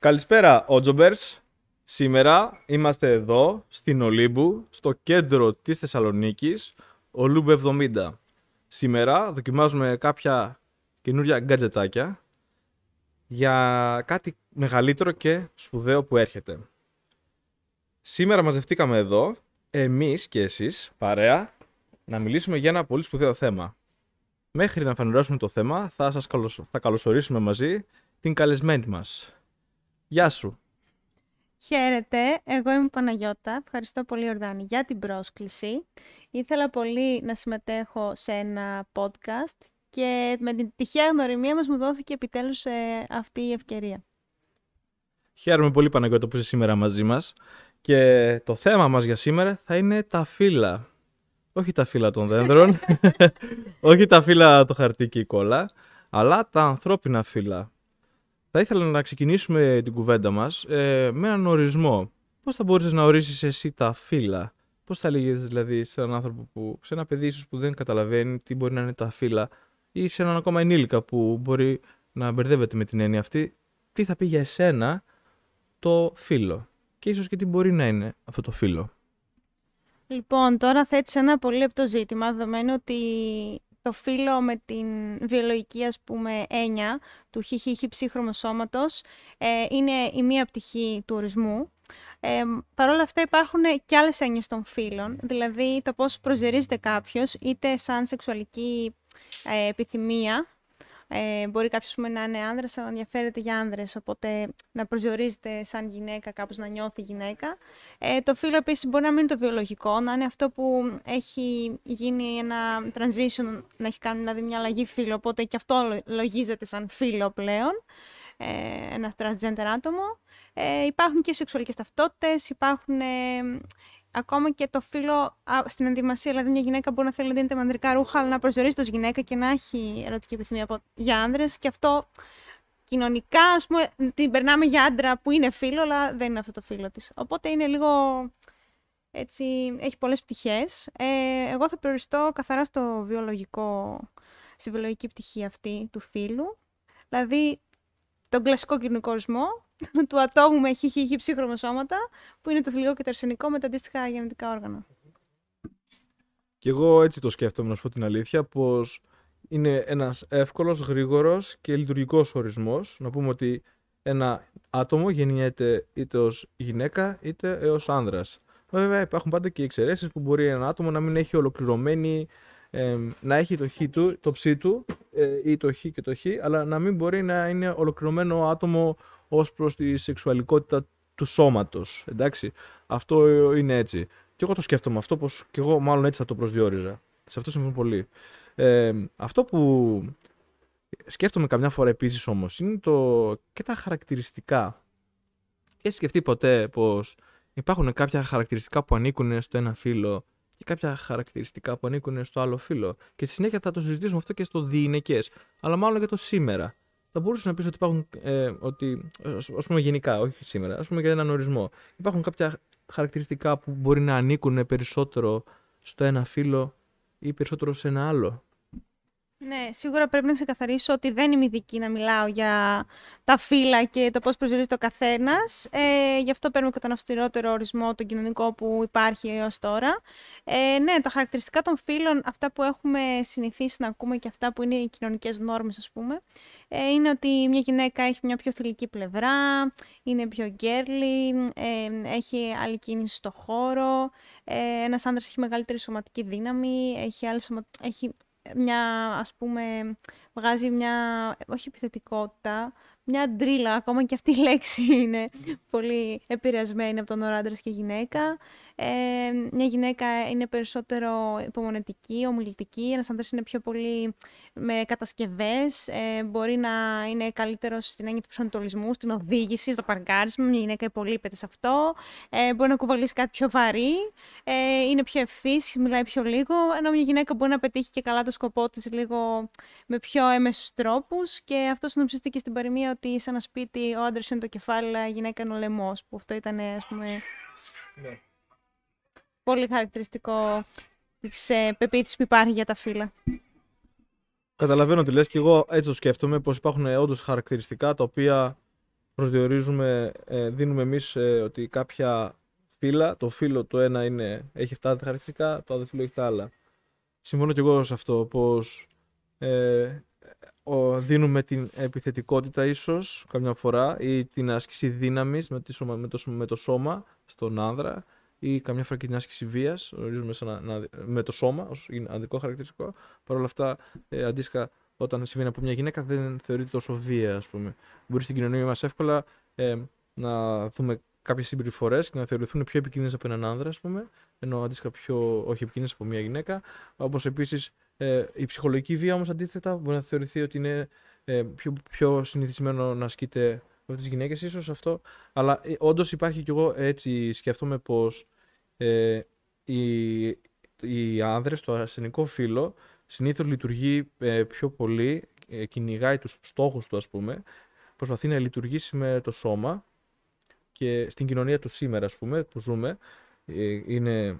Καλησπέρα, Ότζομπερς. Σήμερα είμαστε εδώ, στην Ολύμπου, στο κέντρο της Θεσσαλονίκης, Ολύμπου 70. Σήμερα δοκιμάζουμε κάποια καινούρια γκατζετάκια για κάτι μεγαλύτερο και σπουδαίο που έρχεται. Σήμερα μαζευτήκαμε εδώ, εμείς και εσείς, παρέα, να μιλήσουμε για ένα πολύ σπουδαίο θέμα. Μέχρι να φανερώσουμε το θέμα, θα σας θα καλωσορίσουμε μαζί την καλεσμένη μας. Γεια σου. Χαίρετε, εγώ είμαι Παναγιώτα. Ευχαριστώ πολύ Ορδάνη για την πρόσκληση. Ήθελα πολύ να συμμετέχω σε ένα podcast και με την τυχαία γνωριμία μας μου δόθηκε επιτέλους ε, αυτή η ευκαιρία. Χαίρομαι πολύ Παναγιώτα που είσαι σήμερα μαζί μας και το θέμα μας για σήμερα θα είναι τα φύλλα. Όχι τα φύλλα των δέντρων, όχι τα φύλλα το χαρτί και η κόλλα, αλλά τα ανθρώπινα φύλλα. Θα ήθελα να ξεκινήσουμε την κουβέντα μας ε, με έναν ορισμό. Πώς θα μπορείς να ορίσεις εσύ τα φύλλα; Πώς θα λέγεις δηλαδή σε έναν άνθρωπο που, σε ένα παιδί ίσως που δεν καταλαβαίνει τι μπορεί να είναι τα φύλλα ή σε έναν ακόμα ενήλικα που μπορεί να μπερδεύεται με την έννοια αυτή, τι θα πει για εσένα το φύλλο; Και ίσως και τι μπορεί να είναι αυτό το φύλλο. Λοιπόν, τώρα θέτεις ένα πολύ λεπτό ζήτημα, δεδομένου ότι το φύλλο με την βιολογική ας πούμε έννοια του χιχιχι ψύχρωμου σώματος ε, είναι η μία πτυχή του ορισμού. Ε, Παρ' όλα αυτά υπάρχουν και άλλες έννοιες των φύλων, δηλαδή το πώς προσδιορίζεται κάποιος είτε σαν σεξουαλική ε, επιθυμία ε, μπορεί κάποιος να είναι άνδρας, αλλά να ενδιαφέρεται για άνδρες, οπότε να προσδιορίζεται σαν γυναίκα, κάπως να νιώθει γυναίκα. Ε, το φύλλο επίσης μπορεί να μην είναι το βιολογικό, να είναι αυτό που έχει γίνει ένα transition, να έχει κάνει δηλαδή μια αλλαγή φύλλο, οπότε και αυτό λογίζεται σαν φύλλο πλέον. Ε, ένα transgender άτομο. Ε, υπάρχουν και σεξουαλικές ταυτότητες, υπάρχουν ε, ακόμα και το φίλο στην ενδυμασία, δηλαδή μια γυναίκα μπορεί να θέλει να δίνεται με ανδρικά ρούχα, αλλά να προσδιορίζεται ως γυναίκα και να έχει ερωτική επιθυμία από, για άνδρε. Και αυτό κοινωνικά, ας πούμε, την περνάμε για άντρα που είναι φίλο, αλλά δεν είναι αυτό το φίλο της. Οπότε είναι λίγο. Έτσι, έχει πολλές πτυχές. Ε, εγώ θα περιοριστώ καθαρά στο βιολογικό, στη βιολογική πτυχή αυτή του φίλου. Δηλαδή, τον κλασικό κοινωνικό ορισμό, του ατόμου με χιχιχι ψύχρωμα σώματα, που είναι το θηλυκό και το αρσενικό με τα αντίστοιχα γενετικά όργανα. Και εγώ έτσι το σκέφτομαι, να σου πω την αλήθεια, πως είναι ένας εύκολος, γρήγορος και λειτουργικός ορισμός. Να πούμε ότι ένα άτομο γεννιέται είτε ως γυναίκα είτε ως άνδρας. Βέβαια υπάρχουν πάντα και εξαιρέσεις που μπορεί ένα άτομο να μην έχει ολοκληρωμένη, ε, να έχει το χ του, το ψ του ε, ή το χ και το χ, αλλά να μην μπορεί να είναι ολοκληρωμένο άτομο ως προς τη σεξουαλικότητα του σώματος, εντάξει. Αυτό είναι έτσι. Και εγώ το σκέφτομαι αυτό, πως και εγώ μάλλον έτσι θα το προσδιορίζα. Σε αυτό συμφωνώ πολύ. Ε, αυτό που σκέφτομαι καμιά φορά επίσης όμως είναι το και τα χαρακτηριστικά. Έχεις σκεφτεί ποτέ πως υπάρχουν κάποια χαρακτηριστικά που ανήκουν στο ένα φύλλο και κάποια χαρακτηριστικά που ανήκουν στο άλλο φύλλο. Και στη συνέχεια θα το συζητήσουμε αυτό και στο διηνεκές, αλλά μάλλον για το σήμερα θα μπορούσες να πεις ότι υπάρχουν, ε, ότι, ας πούμε γενικά, όχι σήμερα, ας πούμε για έναν ορισμό. Υπάρχουν κάποια χαρακτηριστικά που μπορεί να ανήκουν περισσότερο στο ένα φύλλο ή περισσότερο σε ένα άλλο; Ναι, σίγουρα πρέπει να ξεκαθαρίσω ότι δεν είμαι ειδική να μιλάω για τα φύλλα και το πώς προσδιορίζεται ο καθένας. Ε, γι' αυτό παίρνουμε και τον αυστηρότερο ορισμό, τον κοινωνικό που υπάρχει έως τώρα. Ε, ναι, τα χαρακτηριστικά των φύλων, αυτά που έχουμε συνηθίσει να ακούμε και αυτά που είναι οι κοινωνικές νόρμες, ας πούμε, ε, είναι ότι μια γυναίκα έχει μια πιο θηλυκή πλευρά, είναι πιο γκέρλι, ε, έχει άλλη κίνηση στο χώρο, ε, ένας άντρας έχει μεγαλύτερη σωματική δύναμη, έχει, άλλη σωμα... έχει μια, ας πούμε, βγάζει μια, όχι επιθετικότητα, μια ντρίλα, ακόμα και αυτή η λέξη είναι πολύ επηρεασμένη από τον όρο και γυναίκα. Ε, μια γυναίκα είναι περισσότερο υπομονετική, ομιλητική, ένας άντρας είναι πιο πολύ με κατασκευές, ε, μπορεί να είναι καλύτερος στην έννοια του προσανατολισμού, στην οδήγηση, στο παρκάρισμα, μια γυναίκα υπολείπεται σε αυτό, ε, μπορεί να κουβαλήσει κάτι πιο βαρύ, ε, είναι πιο ευθύς, μιλάει πιο λίγο, ενώ μια γυναίκα μπορεί να πετύχει και καλά το σκοπό της λίγο με πιο έμεσους τρόπους και αυτό συνοψιστεί και στην παροιμία ότι σε ένα σπίτι ο άντρας είναι το κεφάλι, η γυναίκα είναι ο λαιμός, που αυτό ήταν ας πούμε... Ναι πολύ χαρακτηριστικό της ε, πεποίθησης που υπάρχει για τα φύλλα. Καταλαβαίνω τι λες και εγώ έτσι το σκέφτομαι πως υπάρχουν όντως χαρακτηριστικά τα οποία προσδιορίζουμε, ε, δίνουμε εμείς ε, ότι κάποια φύλλα, το φύλλο το ένα είναι, έχει αυτά τα χαρακτηριστικά, το άλλο φύλλο έχει τα άλλα. Συμφωνώ και εγώ σε αυτό, πως ε, ο, δίνουμε την επιθετικότητα ίσως καμιά φορά ή την άσκηση δύναμης με, τη σώμα, με, το, με το σώμα στον άνδρα ή καμιά φορά και την άσκηση βίας, ορίζουμε σαν, να, με το σώμα ως ανδρικό χαρακτηριστικό. Παρ' όλα αυτά, ε, αντίστοιχα, όταν συμβαίνει από μια γυναίκα δεν θεωρείται τόσο βία, ας πούμε. Μπορεί στην κοινωνία μας εύκολα ε, να δούμε κάποιες συμπεριφορές και να θεωρηθούν πιο επικίνδυνες από έναν άνδρα, ας πούμε, ενώ αντίστοιχα πιο όχι επικίνδυνες από μια γυναίκα. Όπως επίσης ε, η ψυχολογική βία όμως αντίθετα μπορεί να θεωρηθεί ότι είναι ε, πιο, πιο συνηθισμένο να ασκείται από τις γυναίκες, ίσως αυτό. Αλλά ε, όντως υπάρχει κι εγώ έτσι σκέφτομαι πως ε, οι, οι άνδρες, το αρσενικό φύλλο, συνήθως λειτουργεί ε, πιο πολύ, ε, κυνηγάει τους στόχους του, ας πούμε, προσπαθεί να λειτουργήσει με το σώμα και στην κοινωνία του σήμερα, ας πούμε, που ζούμε, ε, είναι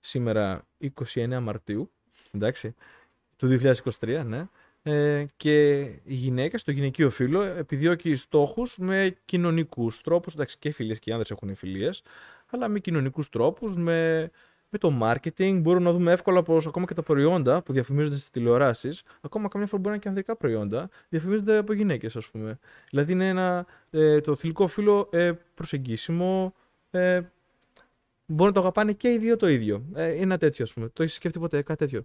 σήμερα 29 Μαρτίου, εντάξει, του 2023, ναι, ε, και η γυναίκα στο γυναικείο φύλλο επιδιώκει στόχους με κοινωνικούς τρόπους, εντάξει και φιλίες και οι άνδρες έχουν φιλίες, αλλά με κοινωνικούς τρόπους, με με το marketing μπορούμε να δούμε εύκολα πως ακόμα και τα προϊόντα που διαφημίζονται στις τηλεοράσεις, ακόμα καμιά φορά μπορεί να είναι και ανδρικά προϊόντα, διαφημίζονται από γυναίκες, ας πούμε. Δηλαδή είναι ένα, ε, το θηλυκό φύλλο ε, προσεγγίσιμο. Ε, μπορεί να το αγαπάνε και οι δύο το ίδιο. Ε, είναι ένα τέτοιο, ας πούμε. Το έχεις σκεφτεί ποτέ κάτι τέτοιο;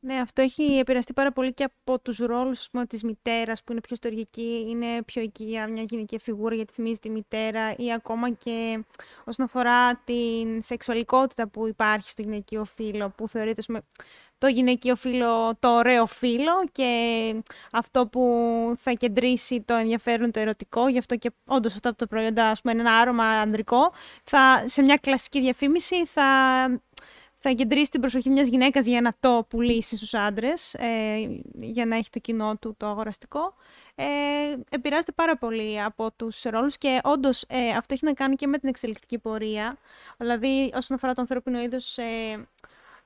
Ναι, αυτό έχει επηρεαστεί πάρα πολύ και από τους ρόλους της μητέρας που είναι πιο ιστορική, είναι πιο οικία, μια γυναική φιγούρα γιατί θυμίζει τη μητέρα, ή ακόμα και όσον αφορά την σεξουαλικότητα που υπάρχει στο γυναικείο φύλλο, που θεωρείται πούμε, το γυναικείο φύλλο το ωραίο φύλλο και αυτό που θα κεντρήσει το ενδιαφέρον το ερωτικό, γι' αυτό και όντως αυτά από τα προϊόντα, ας πούμε, ένα άρωμα ανδρικό, θα, σε μια κλασική διαφήμιση θα θα κεντρήσει την προσοχή μιας γυναίκας για να το πουλήσει στους άντρες, ε, για να έχει το κοινό του το αγοραστικό, ε, επηρεάζεται πάρα πολύ από τους ρόλους και όντως ε, αυτό έχει να κάνει και με την εξελικτική πορεία. Δηλαδή, όσον αφορά το ανθρώπινο είδος, ε,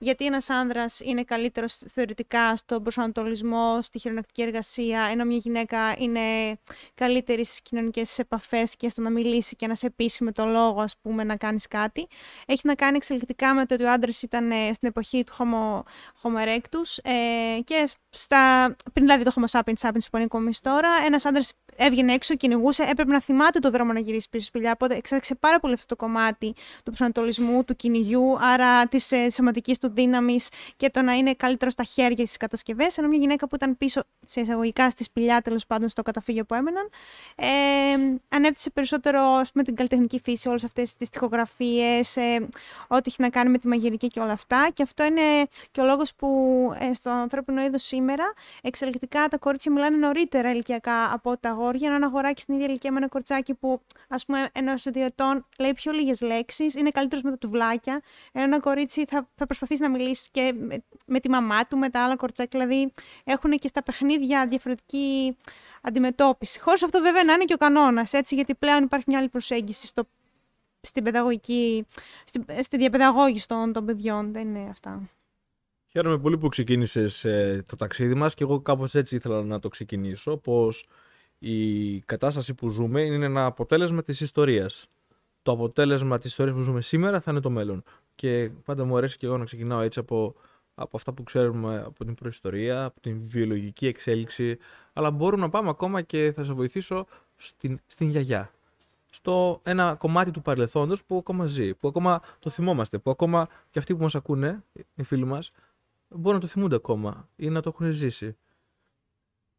γιατί ένας άνδρας είναι καλύτερος θεωρητικά στον προσανατολισμό, στη χειρονακτική εργασία, ενώ μια γυναίκα είναι καλύτερη στις κοινωνικές επαφές και στο να μιλήσει και να σε πείσει με το λόγο, ας πούμε, να κάνεις κάτι. Έχει να κάνει εξελικτικά με το ότι ο άντρας ήταν ε, στην εποχή του Homo, Homo erectus ε, και στα, πριν δηλαδή το Homo sapiens sapiens που ανήκουμε τώρα, ένας άντρας έβγαινε έξω, κυνηγούσε, έπρεπε να θυμάται το δρόμο να γυρίσει πίσω σπηλιά. Οπότε εξέταξε πάρα πολύ αυτό το κομμάτι του προσανατολισμού, του κυνηγιού, άρα της ε, σωματικής του δύναμης και το να είναι καλύτερο στα χέρια στις κατασκευές. Ενώ μια γυναίκα που ήταν πίσω σε εισαγωγικά στη σπηλιά, τέλος πάντων στο καταφύγιο που έμεναν, ε, ανέπτυσε περισσότερο ας πούμε, την καλλιτεχνική φύση, όλες αυτές τις τοιχογραφίε, ε, ό,τι έχει να κάνει με τη μαγειρική και όλα αυτά. Και αυτό είναι και ο λόγος που ε, στο ανθρώπινο είδος σήμερα εξελικτικά τα κορίτσια μιλάνε νωρίτερα ηλικιακά από τα αγόρια αγόρια, ένα αγοράκι στην ίδια ηλικία με ένα κορτσάκι που, ας πούμε, ενός δύο ετών λέει πιο λίγες λέξεις, είναι καλύτερος με τα τουβλάκια. Ένα κορίτσι θα, θα προσπαθήσει να μιλήσει και με, με, τη μαμά του, με τα άλλα κορτσάκια. Δηλαδή, έχουν και στα παιχνίδια διαφορετική αντιμετώπιση. Χωρίς αυτό, βέβαια, να είναι και ο κανόνας, έτσι, γιατί πλέον υπάρχει μια άλλη προσέγγιση στο, στην παιδαγωγική, στη, στη διαπαιδαγώγηση των, των παιδιών. Δεν είναι αυτά. Χαίρομαι πολύ που ξεκίνησες ε, το ταξίδι μας και εγώ κάπως έτσι ήθελα να το ξεκινήσω, πως η κατάσταση που ζούμε είναι ένα αποτέλεσμα της ιστορίας. Το αποτέλεσμα της ιστορίας που ζούμε σήμερα θα είναι το μέλλον. Και πάντα μου αρέσει και εγώ να ξεκινάω έτσι από, από αυτά που ξέρουμε από την προϊστορία, από την βιολογική εξέλιξη, αλλά μπορούμε να πάμε ακόμα και θα σας βοηθήσω στην, στην γιαγιά. Στο ένα κομμάτι του παρελθόντος που ακόμα ζει, που ακόμα το θυμόμαστε, που ακόμα και αυτοί που μας ακούνε, οι φίλοι μας, μπορούν να το θυμούνται ακόμα ή να το έχουν ζήσει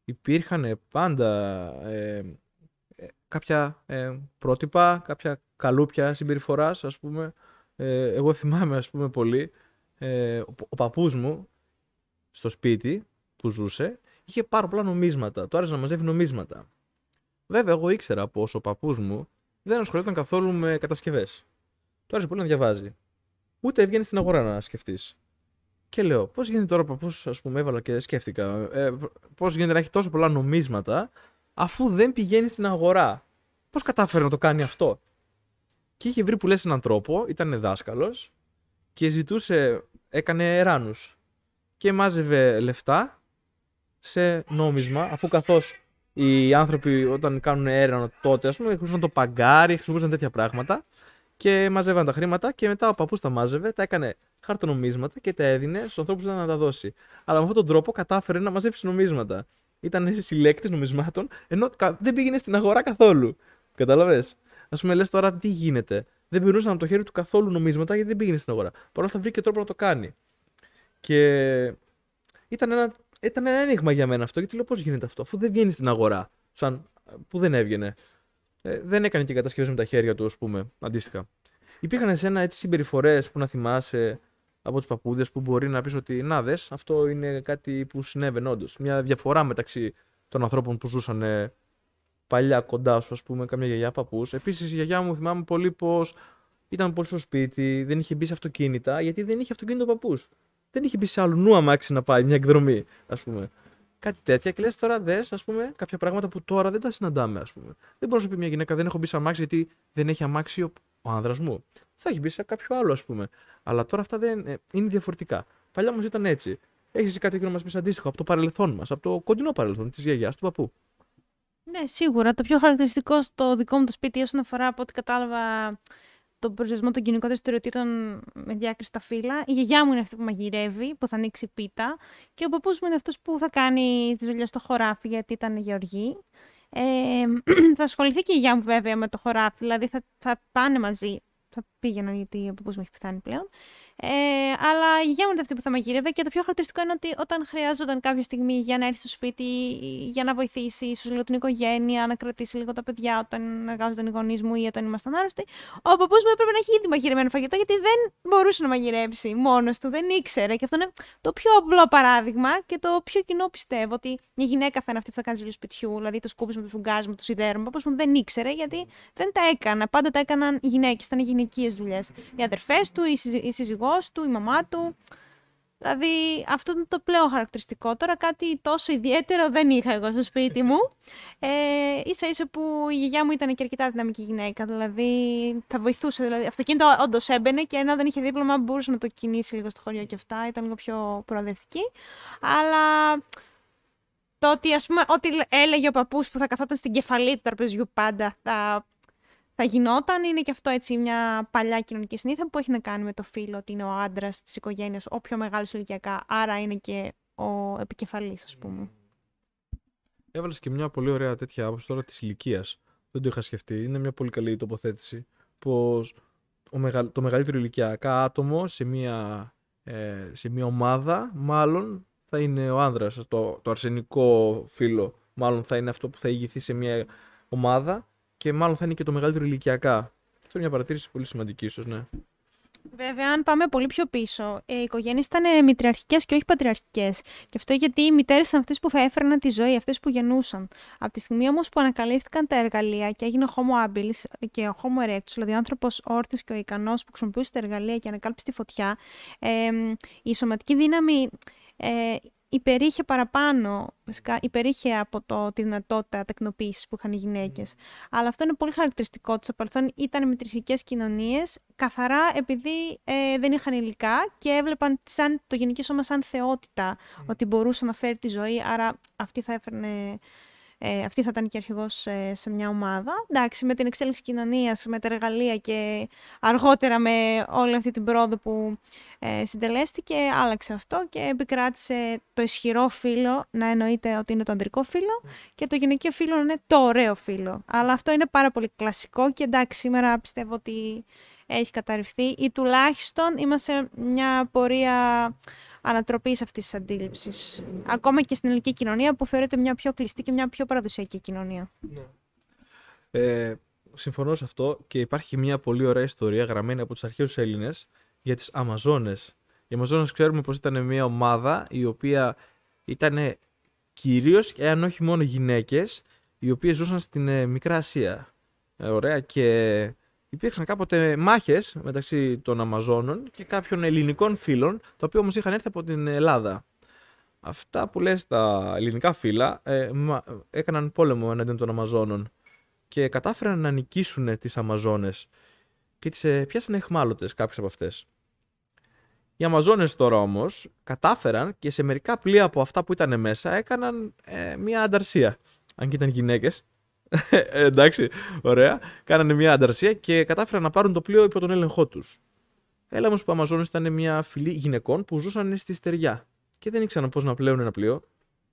υπήρχαν πάντα ε, ε, κάποια ε, πρότυπα, κάποια καλούπια συμπεριφοράς, ας πούμε. Ε, εγώ θυμάμαι, ας πούμε, πολύ, ο, ο παππούς μου στο σπίτι που ζούσε, είχε πάρα πολλά νομίσματα. Του άρεσε να μαζεύει νομίσματα. Βέβαια, εγώ ήξερα πως ο παππούς μου δεν ασχολιόταν καθόλου με κατασκευές. Του άρεσε πολύ να διαβάζει. Ούτε έβγαινε στην αγορά να σκεφτείς. Και λέω, πώς γίνεται τώρα παππού, ας πούμε, έβαλα και σκέφτηκα. Ε, πώς γίνεται να έχει τόσο πολλά νομίσματα, αφού δεν πηγαίνει στην αγορά. Πώς κατάφερε να το κάνει αυτό; Και είχε βρει που λες έναν τρόπο, ήταν δάσκαλος και ζητούσε, έκανε εράνους. Και μάζευε λεφτά σε νόμισμα, αφού καθώς οι άνθρωποι όταν κάνουν έρανο τότε, ας πούμε, χρησιμοποιούσαν το παγκάρι, χρησιμοποιούσαν τέτοια πράγματα και μαζεύαν τα χρήματα και μετά ο παππούς τα μάζευε, τα έκανε χαρτονομίσματα και τα έδινε στους ανθρώπους να τα δώσει. Αλλά με αυτόν τον τρόπο κατάφερε να μαζέψει νομίσματα. Ήταν συλλέκτης νομισμάτων, ενώ δεν πήγαινε στην αγορά καθόλου. Κατάλαβες; Α πούμε, λες τώρα τι γίνεται; Δεν περνούσαν από το χέρι του καθόλου νομίσματα γιατί δεν πήγαινε στην αγορά. Παρ' όλα αυτά βρήκε τρόπο να το κάνει. Και ήταν ένα, ήταν ένα ένιγμα για μένα αυτό, γιατί λέω πώς γίνεται αυτό, αφού δεν βγαίνει στην αγορά. Σαν που δεν έβγαινε. Ε, δεν έκανε και κατασκευές με τα χέρια του, ας πούμε, αντίστοιχα. Υπήρχαν εσένα έτσι συμπεριφορές που να θυμάσαι από τους παππούδες που μπορεί να πεις ότι να δες, αυτό είναι κάτι που συνέβαινε όντως. Μια διαφορά μεταξύ των ανθρώπων που ζούσαν ε, παλιά κοντά σου, ας πούμε, καμιά γιαγιά παππούς. Επίσης, η γιαγιά μου θυμάμαι πολύ πως ήταν πολύ στο σπίτι, δεν είχε μπει σε αυτοκίνητα, γιατί δεν είχε αυτοκίνητο παππούς. Δεν είχε μπει σε άλλο νου αμάξι να πάει, μια εκδρομή, ας πούμε. Κάτι τέτοια και λες τώρα δες, ας πούμε, κάποια πράγματα που τώρα δεν τα συναντάμε, ας πούμε. Δεν μπορεί να πει μια γυναίκα, δεν έχω μπει σε αμάξι γιατί δεν έχει αμάξι ο, ο άνδρας μου. Θα έχει μπει σε κάποιο άλλο, ας πούμε. Αλλά τώρα αυτά δεν, ε, είναι διαφορετικά. Παλιά όμως ήταν έτσι. Έχεις κάτι να μας πεις αντίστοιχο από το παρελθόν μας, από το κοντινό παρελθόν της γιαγιάς του παππού; Ναι, σίγουρα. Το πιο χαρακτηριστικό στο δικό μου το σπίτι, όσον αφορά από ό,τι κατάλαβα τον προσδιορισμό των κοινωνικών δραστηριοτήτων με διάκριση στα φύλλα. Η γιαγιά μου είναι αυτή που μαγειρεύει, που θα ανοίξει πίτα. Και ο παππούς μου είναι αυτός που θα κάνει τις δουλειές στο χωράφι, γιατί ήταν γεωργή. Ε, θα ασχοληθεί και η γιαγιά μου βέβαια με το χωράφι, δηλαδή θα, θα πάνε μαζί. Θα πήγαιναν γιατί ο παππούς μου έχει πεθάνει πλέον. Ε, αλλά η μου αυτή που θα μαγείρευε και το πιο χαρακτηριστικό είναι ότι όταν χρειάζονταν κάποια στιγμή για να έρθει στο σπίτι, για να βοηθήσει ίσω λίγο την οικογένεια, να κρατήσει λίγο τα παιδιά όταν εργάζονταν οι γονείς μου ή όταν ήμασταν άρρωστοι, ο παππούς μου έπρεπε να έχει ήδη μαγειρεμένο φαγητό γιατί δεν μπορούσε να μαγειρέψει μόνος του, δεν ήξερε. Και αυτό είναι το πιο απλό παράδειγμα και το πιο κοινό πιστεύω ότι μια γυναίκα θα είναι αυτή που θα κάνει δουλειά σπιτιού, δηλαδή το σκούπισμα, τους φουγκάσμα, τους σιδέρμα. Ο μου δεν ήξερε γιατί δεν τα έκανα. Πάντα τα έκαναν οι γυναίκες, ήταν γυναικείε δουλειές. Οι αδερφές του, η σύζυγό του, η μαμά του. Δηλαδή αυτό είναι το πλέον χαρακτηριστικό. Τώρα κάτι τόσο ιδιαίτερο δεν είχα εγώ στο σπίτι μου. Ε, ίσα ίσα που η γιαγιά μου ήταν και αρκετά δυναμική γυναίκα. Δηλαδή θα βοηθούσε. Δηλαδή, αυτοκίνητο όντως έμπαινε και ενώ δεν είχε δίπλωμα μπορούσε να το κινήσει λίγο στο χωριό και αυτά. Ήταν λίγο πιο προοδευτική. Αλλά το ότι ας πούμε ό,τι έλεγε ο παππούς που θα καθόταν στην κεφαλή του τραπεζιού πάντα θα θα γινόταν. Είναι και αυτό έτσι μια παλιά κοινωνική συνήθεια που έχει να κάνει με το φίλο ότι είναι ο άντρας της οικογένειας, ο πιο μεγάλος ηλικιακά, άρα είναι και ο επικεφαλής, ας πούμε. Έβαλες και μια πολύ ωραία τέτοια άποψη τώρα της ηλικίας. Δεν το είχα σκεφτεί. Είναι μια πολύ καλή τοποθέτηση. Πως το μεγαλύτερο ηλικιακά άτομο σε μια, ε, σε μια ομάδα, μάλλον θα είναι ο άνδρας, το, το αρσενικό φίλο, μάλλον θα είναι αυτό που θα ηγηθεί σε μια ομάδα και μάλλον θα είναι και το μεγαλύτερο ηλικιακά. Αυτό είναι μια παρατήρηση πολύ σημαντική, ίσως, ναι. Βέβαια, αν πάμε πολύ πιο πίσω, οι οικογένειες ήταν μητριαρχικές και όχι πατριαρχικές. Και αυτό γιατί οι μητέρες ήταν αυτές που θα έφερναν τη ζωή, αυτές που γεννούσαν. Από τη στιγμή όμως που ανακαλύφθηκαν τα εργαλεία και έγινε ο Homo habilis και ο Homo erectus, δηλαδή ο άνθρωπος όρθιος και ο ικανός που χρησιμοποιούσε τα εργαλεία και ανακάλυψε τη φωτιά, ε, η σωματική δύναμη ε, υπερήχε παραπάνω, βασικά υπερήχε από το, τη δυνατότητα τεκνοποίησης που είχαν οι γυναίκες. Αλλά αυτό είναι πολύ χαρακτηριστικό του. Στο παρελθόν ήταν μητριχικέ κοινωνίες, καθαρά επειδή ε, δεν είχαν υλικά και έβλεπαν σαν, το γενικό σώμα σαν θεότητα, ότι μπορούσε να φέρει τη ζωή, άρα αυτή θα έφερνε ε, αυτή θα ήταν και αρχηγός σε, σε μια ομάδα. Εντάξει, με την εξέλιξη κοινωνίας, με τα εργαλεία και αργότερα με όλη αυτή την πρόοδο που ε, συντελέστηκε, άλλαξε αυτό και επικράτησε το ισχυρό φύλλο να εννοείται ότι είναι το ανδρικό φύλλο και το γυναικείο φύλλο να είναι το ωραίο φύλλο. Αλλά αυτό είναι πάρα πολύ κλασικό και εντάξει, σήμερα πιστεύω ότι έχει καταρριφθεί ή τουλάχιστον είμαστε μια πορεία ανατροπής αυτής της αντίληψης. Ακόμα και στην ελληνική κοινωνία που θεωρείται μια πιο κλειστή και μια πιο παραδοσιακή κοινωνία. Ναι. Ε, συμφωνώ σε αυτό και υπάρχει μια πολύ ωραία ιστορία γραμμένη από τους αρχαίους Έλληνες για τις Αμαζόνες. Οι Αμαζόνες ξέρουμε πως ήταν μια ομάδα η οποία ήταν κυρίως, εάν όχι μόνο γυναίκες, οι οποίες ζούσαν στην ε, Μικρά Ασία. Ε, ωραία και υπήρξαν κάποτε μάχες μεταξύ των Αμαζόνων και κάποιων ελληνικών φίλων, τα οποία όμως είχαν έρθει από την Ελλάδα. Αυτά που λες τα ελληνικά φύλλα ε, έκαναν πόλεμο εναντίον των Αμαζόνων και κατάφεραν να νικήσουν τις Αμαζόνες και τις ε, πιάσανε εχμάλωτες κάποιες από αυτές. Οι Αμαζόνες τώρα όμως κατάφεραν και σε μερικά πλοία από αυτά που ήταν μέσα έκαναν ε, μια ανταρσία. αν και ήταν γυναίκε. εντάξει, ωραία. Κάνανε μια ανταρσία και κατάφεραν να πάρουν το πλοίο υπό τον έλεγχό τους. Έλα όμως που ο Αμαζόνε ήταν μια φυλή γυναικών που ζούσαν στη στεριά και δεν ήξεραν πώς να πλέουν ένα πλοίο.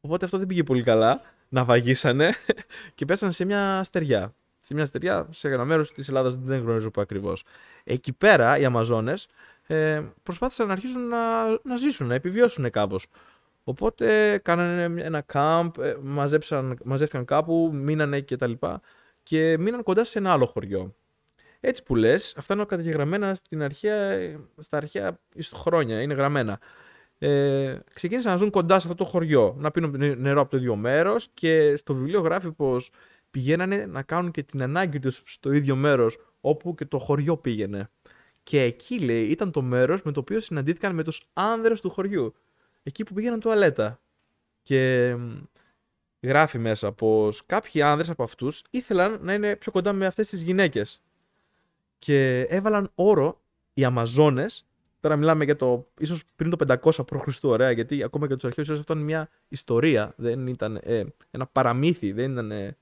Οπότε αυτό δεν πήγε πολύ καλά. Να βαγίσανε και πέσανε σε μια στεριά. Σε μια στεριά, σε ένα μέρος της Ελλάδας δεν γνωρίζω που ακριβώς. Εκεί πέρα οι Αμαζόνε ε, προσπάθησαν να αρχίσουν να, να ζήσουν, να επιβιώσουν κάπως. Οπότε κάνανε ένα κάμπ, ε, μαζεύτηκαν κάπου, μείνανε και τα λοιπά και μείναν κοντά σε ένα άλλο χωριό. Έτσι που λες, αυτά είναι καταγεγραμμένα στην αρχαία, στα αρχαία χρόνια, είναι γραμμένα. Ε, ξεκίνησαν να ζουν κοντά σε αυτό το χωριό, να πίνουν νερό από το ίδιο μέρος και στο βιβλίο γράφει πως πηγαίνανε να κάνουν και την ανάγκη τους στο ίδιο μέρος όπου και το χωριό πήγαινε. Και εκεί λέει ήταν το μέρος με το οποίο συναντήθηκαν με τους άνδρες του χωριού εκεί που πήγαιναν τουαλέτα. Και γράφει μέσα πως κάποιοι άνδρες από αυτούς ήθελαν να είναι πιο κοντά με αυτές τις γυναίκες. Και έβαλαν όρο οι Αμαζόνες, τώρα μιλάμε για το ίσως πριν το 500 π.Χ. ωραία, γιατί ακόμα και τους αρχαίους αυτό είναι μια ιστορία, δεν ήταν ε, ένα παραμύθι, δεν, ήταν, ε,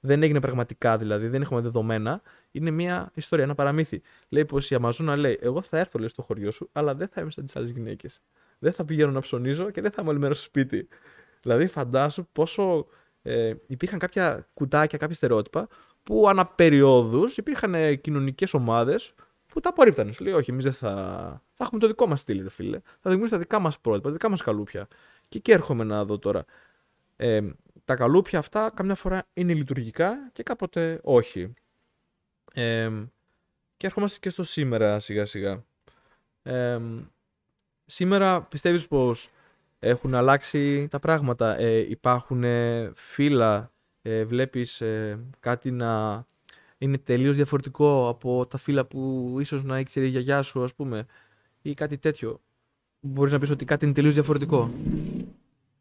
δεν έγινε πραγματικά δηλαδή, δεν έχουμε δεδομένα. Είναι μια ιστορία, ένα παραμύθι. Λέει πως η Αμαζόνα λέει: Εγώ θα έρθω λέει, στο χωριό σου, αλλά δεν θα είμαι σαν τις άλλες γυναίκες δεν θα πηγαίνω να ψωνίζω και δεν θα είμαι όλη μέρα στο σπίτι. Δηλαδή, φαντάσου πόσο ε, υπήρχαν κάποια κουτάκια, κάποια στερεότυπα που ανά υπήρχαν ε, κοινωνικές ομάδες που τα απορρίπτανε. Σου λέει, Όχι, εμείς δεν θα. Θα έχουμε το δικό μας στυλ, ρε φίλε. Θα δημιουργήσουμε τα δικά μας πρότυπα, τα δικά μας καλούπια. Και εκεί έρχομαι να δω τώρα. Ε, τα καλούπια αυτά καμιά φορά είναι λειτουργικά και κάποτε όχι. Ε, και έρχομαστε και στο σήμερα σιγά σιγά. Ε, Σήμερα πιστεύεις πως έχουν αλλάξει τα πράγματα, ε, υπάρχουν ε, φύλλα, ε, βλέπεις ε, κάτι να είναι τελείως διαφορετικό από τα φύλλα που ίσως να ήξερε η γιαγιά σου ας πούμε ή κάτι τέτοιο; Μπορείς να πεις ότι κάτι είναι τελείως διαφορετικό;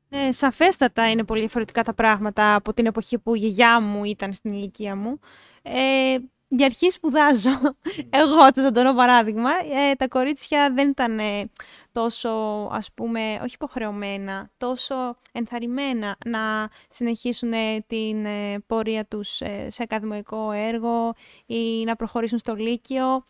Ε, σαφέστατα είναι πολύ διαφορετικά τα πράγματα από την εποχή που η γιαγιά μου ήταν στην ηλικία μου. Ε, για αρχή σπουδάζω. Εγώ, το ζωντανό παράδειγμα, ε, τα κορίτσια δεν ήταν τόσο, ας πούμε, όχι υποχρεωμένα, τόσο ενθαρρυμένα να συνεχίσουν την ε, πορεία τους ε, σε ακαδημαϊκό έργο ή να προχωρήσουν στο Λύκειο.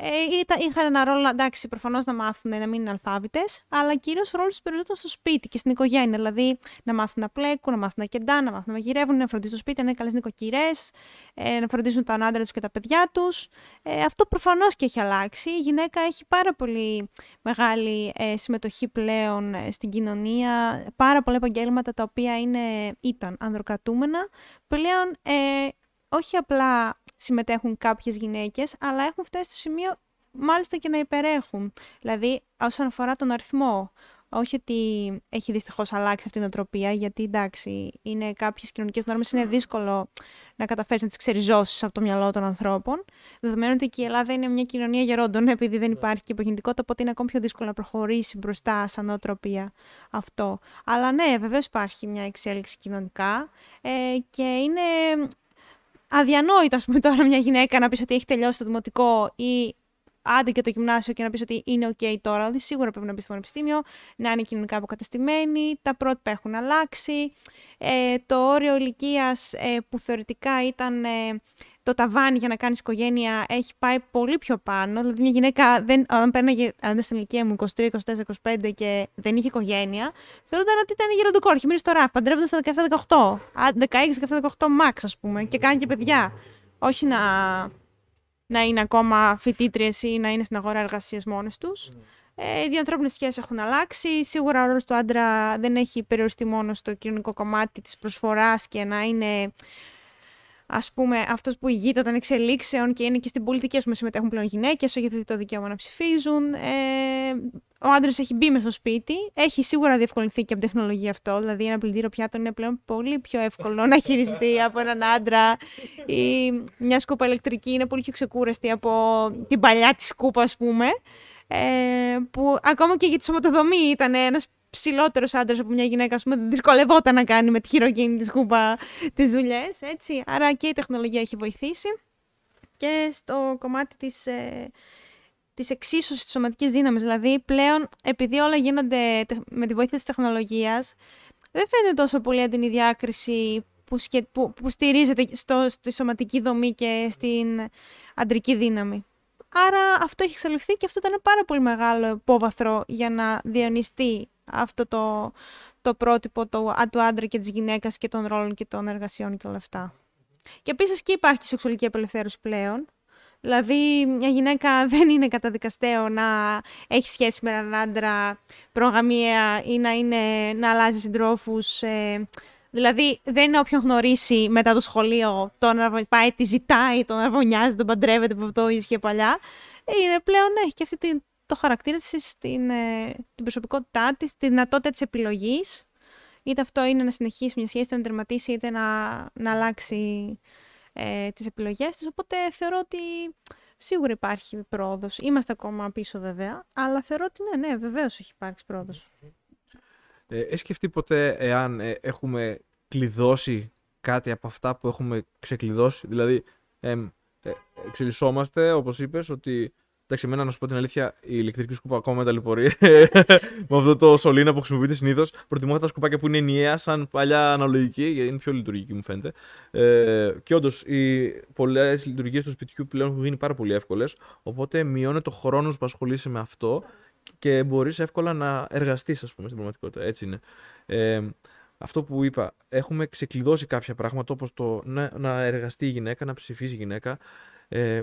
Ε, είχαν ένα ρόλο, εντάξει, προφανώς να μάθουν να μην είναι αλφάβητες, αλλά κυρίως ρόλο του περισσότερο στο σπίτι και στην οικογένεια. Δηλαδή να μάθουν να πλέκουν, να μάθουν να κεντά, να μάθουν να μαγειρεύουν, να φροντίζουν το σπίτι, να είναι καλές νοικοκυρές, ε, να φροντίζουν τον άντρα τους και τα παιδιά τους. Ε, αυτό προφανώς και έχει αλλάξει. Η γυναίκα έχει πάρα πολύ μεγάλη ε, συμμετοχή πλέον ε, στην κοινωνία, πάρα πολλά επαγγέλματα τα οποία είναι, ήταν ανδροκρατούμενα. Πλέον ε, όχι απλά συμμετέχουν κάποιες γυναίκες, αλλά έχουν φτάσει στο σημείο μάλιστα και να υπερέχουν. Δηλαδή, όσον αφορά τον αριθμό, όχι ότι έχει δυστυχώς αλλάξει αυτή η νοοτροπία, γιατί εντάξει, είναι κάποιες κοινωνικές νόρμες, είναι δύσκολο να καταφέρεις να τις ξεριζώσεις από το μυαλό των ανθρώπων. Δεδομένου ότι και η Ελλάδα είναι μια κοινωνία γερόντων, επειδή δεν υπάρχει και υπογεννητικότητα, οπότε είναι ακόμη πιο δύσκολο να προχωρήσει μπροστά σαν νοοτροπία αυτό. Αλλά ναι, βεβαίως υπάρχει μια εξέλιξη κοινωνικά ε, και είναι αδιανόητο, ας πούμε, τώρα μια γυναίκα να πεις ότι έχει τελειώσει το δημοτικό ή άντε και το γυμνάσιο και να πεις ότι είναι OK τώρα. Δηλαδή, σίγουρα πρέπει να μπει στο πανεπιστήμιο, να είναι κοινωνικά αποκατεστημένη, τα πρότυπα έχουν αλλάξει. Ε, το όριο ηλικίας ε, που θεωρητικά ήταν ε, το ταβάνι για να κάνεις οικογένεια έχει πάει πολύ πιο πάνω. Δηλαδή, μια γυναίκα, δεν, αν πέρναγε, αν ήταν στην ηλικία μου 23, 24, 25 και δεν είχε οικογένεια, θεωρούνταν ότι ήταν γεροντοκόρ. Είχε μείνει στο ράφ. Παντρεύονταν στα 17-18. 16-17-18 max, ας πούμε, και κάνει και παιδιά. Όχι να, να είναι ακόμα φοιτήτριες ή να είναι στην αγορά εργασίας μόνες τους. Mm. Ε, οι διανθρώπινε σχέσεις έχουν αλλάξει. Σίγουρα ο ρόλος του άντρα δεν έχει περιοριστεί μόνο στο κοινωνικό κομμάτι της προσφοράς και να είναι ας πούμε, αυτός που ηγείται των εξελίξεων και είναι και στην πολιτική, ας πούμε, συμμετέχουν πλέον γυναίκες, όχι το δικαίωμα να ψηφίζουν. Ε, ο άντρας έχει μπει μες στο σπίτι. Έχει σίγουρα διευκολυνθεί και από την τεχνολογία αυτό. Δηλαδή, ένα πλυντήριο πιάτων είναι πλέον πολύ πιο εύκολο να χειριστεί από έναν άντρα. Ή μια σκούπα ηλεκτρική είναι πολύ πιο ξεκούραστη από την παλιά της σκούπα, ας πούμε. Ε, που ακόμα και για τη σωματοδομή ήταν ένας ψηλότερος άντρας από μια γυναίκα, ας πούμε, δυσκολευόταν να κάνει με τη χειρογέννη της κούπα τις δουλειές. Έτσι. Άρα και η τεχνολογία έχει βοηθήσει. Και στο κομμάτι της, ε, της εξίσωσης της σωματικής δύναμης, δηλαδή πλέον επειδή όλα γίνονται με τη βοήθεια της τεχνολογίας, δεν φαίνεται τόσο πολύ έντονη διάκριση που, που, που στηρίζεται στο, στη σωματική δομή και στην αντρική δύναμη. Άρα αυτό έχει εξαλειφθεί και αυτό ήταν πάρα πολύ μεγάλο υπόβαθρο για να διονυστεί αυτό το, το πρότυπο το, του άντρα και της γυναίκας και των ρόλων και των εργασιών και όλα αυτά. Και επίσης και υπάρχει σεξουαλική απελευθέρωση πλέον. Δηλαδή, μια γυναίκα δεν είναι καταδικαστέο να έχει σχέση με έναν άντρα προγαμία ή να, είναι, να αλλάζει συντρόφους. Ε, δηλαδή, δεν είναι όποιον γνωρίσει μετά το σχολείο το να πάει, τη ζητάει, το να βονιάζει, τον παντρεύεται που αυτό ίσχυε παλιά. Είναι πλέον, έχει και αυτή το χαρακτήρα της, την, ε, την προσωπικότητά της, τη δυνατότητα της επιλογής. Είτε αυτό είναι να συνεχίσει μια σχέση, είτε να τερματίσει, είτε να, να αλλάξει ε, τις επιλογές της. Οπότε θεωρώ ότι σίγουρα υπάρχει πρόοδος. Είμαστε ακόμα πίσω βέβαια, αλλά θεωρώ ότι ναι, ναι, βεβαίως έχει υπάρξει πρόοδος. Ε, έχεις σκεφτεί ποτέ εάν ε, έχουμε κλειδώσει κάτι από αυτά που έχουμε ξεκλειδώσει; Δηλαδή, ε, ε, εξελισσόμαστε, όπως είπες, ότι Εντάξει, εμένα να σου πω την αλήθεια, η ηλεκτρική σκούπα ακόμα με ταλαιπωρεί. με αυτό το σωλήνα που χρησιμοποιείται συνήθως. Προτιμώ τα σκουπάκια που είναι ενιαία, σαν παλιά αναλογική, γιατί είναι πιο λειτουργική μου φαίνεται. Ε, και όντως, οι πολλές λειτουργίες του σπιτιού πλέον έχουν γίνει πάρα πολύ εύκολες. Οπότε μειώνει το χρόνος που ασχολείσαι με αυτό και μπορείς εύκολα να εργαστείς, ας πούμε, στην πραγματικότητα. Έτσι είναι. Ε, αυτό που είπα, έχουμε ξεκλειδώσει κάποια πράγματα όπως το να, να εργαστεί η γυναίκα, να ψηφίσει η γυναίκα. Ε,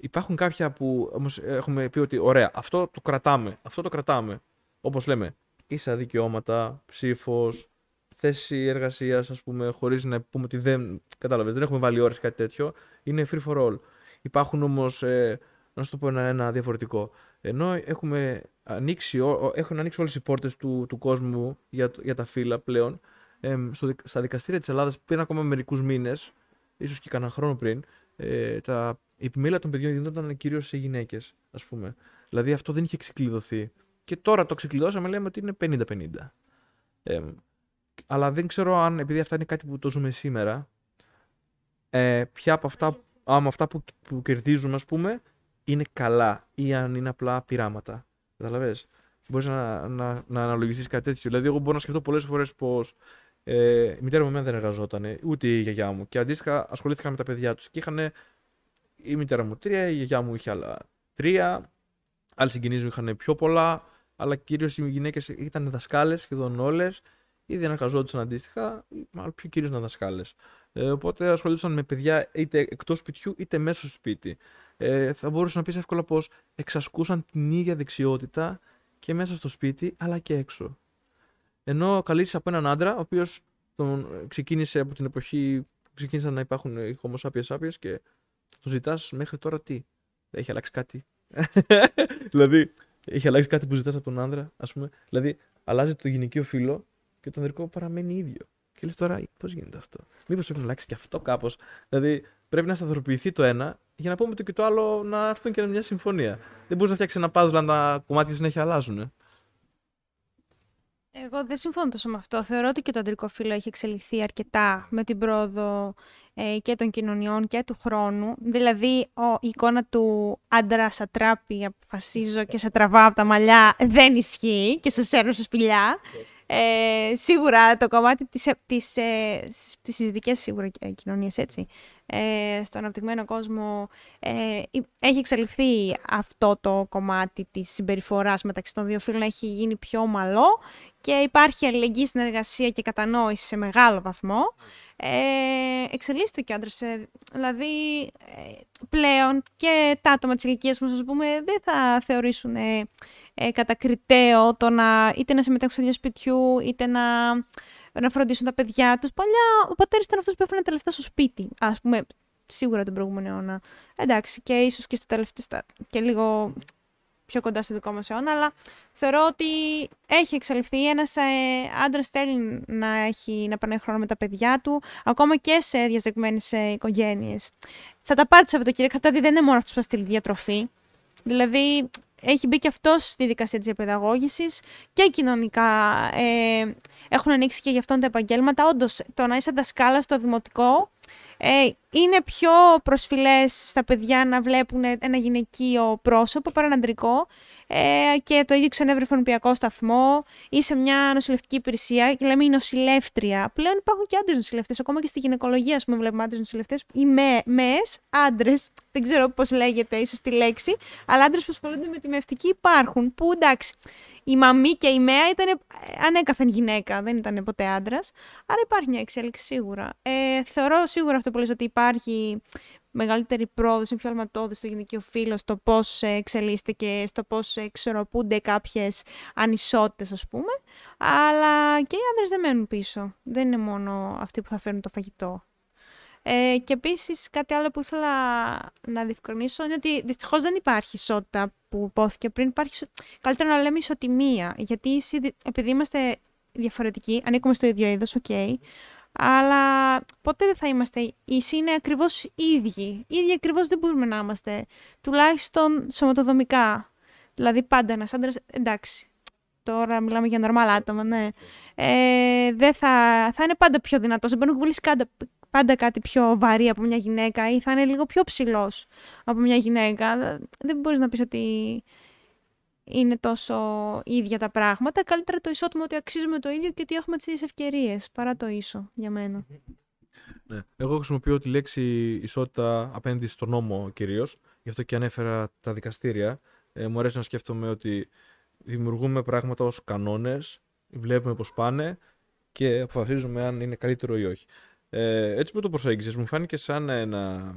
Υπάρχουν κάποια που όμως έχουμε πει ότι ωραία, αυτό το κρατάμε, αυτό το κρατάμε. Όπως λέμε, ίσα δικαιώματα, ψήφος, θέση εργασίας, ας πούμε, χωρίς να πούμε ότι δεν. Κατάλαβες, δεν έχουμε βάλει ώρες κάτι τέτοιο. Είναι free for all. Υπάρχουν όμως. Ε, να σου το πω ένα, ένα διαφορετικό. Ενώ έχουμε ανοίξει, έχουν ανοίξει όλες οι πόρτες του, του κόσμου για, για τα φύλλα πλέον, ε, στο, στα δικαστήρια της Ελλάδας πριν ακόμα μερικούς μήνες, ίσως και κανένα χρόνο πριν, ε, τα η επιμέλεια των παιδιών γινόταν κυρίως σε γυναίκες, ας πούμε. Δηλαδή αυτό δεν είχε ξεκλειδωθεί. Και τώρα το ξεκλειδώσαμε, λέμε ότι είναι 50-50. Ε, αλλά δεν ξέρω αν, επειδή αυτά είναι κάτι που το ζούμε σήμερα, ε, ποια από αυτά, άμα αυτά που, που κερδίζουμε, ας πούμε, είναι καλά ή αν είναι απλά πειράματα. Καταλαβέ. Μπορείς να, να, να αναλογιστείς κάτι τέτοιο. Δηλαδή, εγώ μπορώ να σκεφτώ πολλές φορές πως ε, η μητέρα μου δεν εργαζόταν, ούτε η γιαγιά μου. Και αντίστοιχα ασχολήθηκαν με τα παιδιά τους και είχαν η μητέρα μου τρία, η γιαγιά μου είχε άλλα τρία, άλλοι συγγενεί μου είχαν πιο πολλά, αλλά κυρίως οι γυναίκες ήταν δασκάλες σχεδόν όλες, ήδη αναγκαζόντουσαν αντίστοιχα, αλλά πιο κυρίως ήταν δασκάλες. Ε, οπότε ασχολούνταν με παιδιά είτε εκτός σπιτιού είτε μέσα στο σπίτι. Ε, θα μπορούσες να πεις εύκολα πως εξασκούσαν την ίδια δεξιότητα και μέσα στο σπίτι αλλά και έξω. Ενώ καλείσαι από έναν άντρα, ο οποίος ξεκίνησε από την εποχή που ξεκίνησαν να υπάρχουν οι Homo sapiens sapiens και το ζητάς μέχρι τώρα τι; Έχει αλλάξει κάτι; δηλαδή, έχει αλλάξει κάτι που ζητάς από τον άνδρα, ας πούμε. Δηλαδή, αλλάζει το γυναικείο φύλλο και το ανδρικό παραμένει ίδιο. Και λες τώρα, πώς γίνεται αυτό; Μήπως πρέπει να αλλάξει και αυτό κάπως; Δηλαδή, πρέπει να σταθεροποιηθεί το ένα για να πούμε το και το άλλο να έρθουν και μια συμφωνία. Δεν μπορείς να φτιάξεις ένα puzzle αν τα κομμάτια συνέχεια αλλάζουν. Εγώ δεν συμφωνώ τόσο με αυτό. Θεωρώ ότι και το αντρικό φύλλο έχει εξελιχθεί αρκετά με την πρόοδο ε, και των κοινωνιών και του χρόνου. Δηλαδή, ο, η εικόνα του άντρα σατράπη, αποφασίζω και σε τραβάω από τα μαλλιά, δεν ισχύει και σε σέρνω σε σπηλιά. Ε, σίγουρα το κομμάτι της, της, ε, στις συζητικές σίγουρα κοινωνίες, έτσι, ε, στον αναπτυγμένο κόσμο ε, έχει εξαλειφθεί αυτό το κομμάτι της συμπεριφοράς μεταξύ των δύο φίλων, έχει γίνει πιο ομαλό και υπάρχει αλληλεγγύη συνεργασία και κατανόηση σε μεγάλο βαθμό ε, εξελίσσεται και άντρε. Ε, δηλαδή, ε, πλέον και τα άτομα της ηλικίας μας, ας πούμε, δεν θα θεωρήσουν ε, ε, κατακριτέο το να είτε να συμμετέχουν σε δύο σπιτιού, είτε να, να φροντίσουν τα παιδιά τους. Παλιά, ο πατέρας ήταν αυτός που έφερε τα λεφτά στο σπίτι, ας πούμε, σίγουρα τον προηγούμενο αιώνα. Εντάξει, και ίσως και στα τελευταία. και λίγο πιο κοντά στο δικό μας αιώνα, αλλά θεωρώ ότι έχει εξαλειφθεί. Ένας ε, άντρας θέλει να, έχει, να περνάει χρόνο με τα παιδιά του, ακόμα και σε διαζεγμένε ε, οικογένειες. Θα τα πάρει το Σαββατοκύριακο, θα δει, δεν είναι μόνο αυτός που θα στείλει διατροφή. Δηλαδή, έχει μπει και αυτός στη δικασία της διαπαιδαγώγησης και κοινωνικά ε, έχουν ανοίξει και γι' αυτόν τα επαγγέλματα. Όντως, το να είσαι δασκάλας στο δημοτικό Ε, είναι πιο προσφυλές στα παιδιά να βλέπουν ένα γυναικείο πρόσωπο παρά ένα αντρικό ε, και το ίδιο ξενέβρεφε νηπιακό σταθμό ή σε μια νοσηλευτική υπηρεσία. Και λέμε η νοσηλεύτρια. Πλέον υπάρχουν και άντρες νοσηλευτές. Ακόμα και στη γυναικολογία, ας πούμε, βλέπουμε άντρες νοσηλευτές ή με, μες, άντρες. Δεν ξέρω πώς λέγεται, ίσως τη λέξη. Αλλά άντρες που ασχολούνται με τη μευτική υπάρχουν. Που εντάξει, η μαμή και η ΜΕΑ ήταν ανέκαθεν γυναίκα, δεν ήταν ποτέ άντρας. Άρα υπάρχει μια εξέλιξη σίγουρα. Ε, θεωρώ σίγουρα αυτό που λες ότι υπάρχει μεγαλύτερη πρόοδος, είναι πιο αλματώδης στο γυναικείο φύλλο, στο πώς εξελίσσεται και στο πώς εξορροπούνται κάποιες ανισότητες, ας πούμε. Αλλά και οι άντρες δεν μένουν πίσω. Δεν είναι μόνο αυτοί που θα φέρουν το φαγητό. Ε, και επίσης κάτι άλλο που ήθελα να διευκρινίσω είναι ότι δυστυχώς δεν υπάρχει ισότητα που ειπώθηκε πριν. Υπάρχει καλύτερα να λέμε ισοτιμία. Γιατί επειδή είμαστε διαφορετικοί, ανήκουμε στο ίδιο είδος, ok. Okay, αλλά ποτέ δεν θα είμαστε ίσοι, είναι ακριβώς ίδιοι. Ίδιοι ακριβώς δεν μπορούμε να είμαστε, τουλάχιστον σωματοδομικά. Δηλαδή πάντα ένας άντρας, εντάξει, τώρα μιλάμε για νορμάλ άτομα, ναι. Ε, δεν θα, θα είναι πάντα πιο δυνατός, δεν μπορεί να κουβαλήσει πάντα, πάντα κάτι πιο βαρύ από μια γυναίκα ή θα είναι λίγο πιο ψηλός από μια γυναίκα. Δεν μπορείς να πεις ότι είναι τόσο ίδια τα πράγματα. Καλύτερα το ισότιμο ότι αξίζουμε το ίδιο και ότι έχουμε τις ίδιες ευκαιρίες παρά το ίσο για μένα. Ναι. Εγώ χρησιμοποιώ τη λέξη ισότητα απέναντι στον νόμο κυρίως. Γι' αυτό και ανέφερα τα δικαστήρια. Ε, μου αρέσει να σκέφτομαι ότι δημιουργούμε πράγματα ως κανόνες, βλέπουμε πώς πάνε και αποφασίζουμε αν είναι καλύτερο ή όχι. Ε, έτσι που το προσέγγισες, μου φάνηκε σαν ένα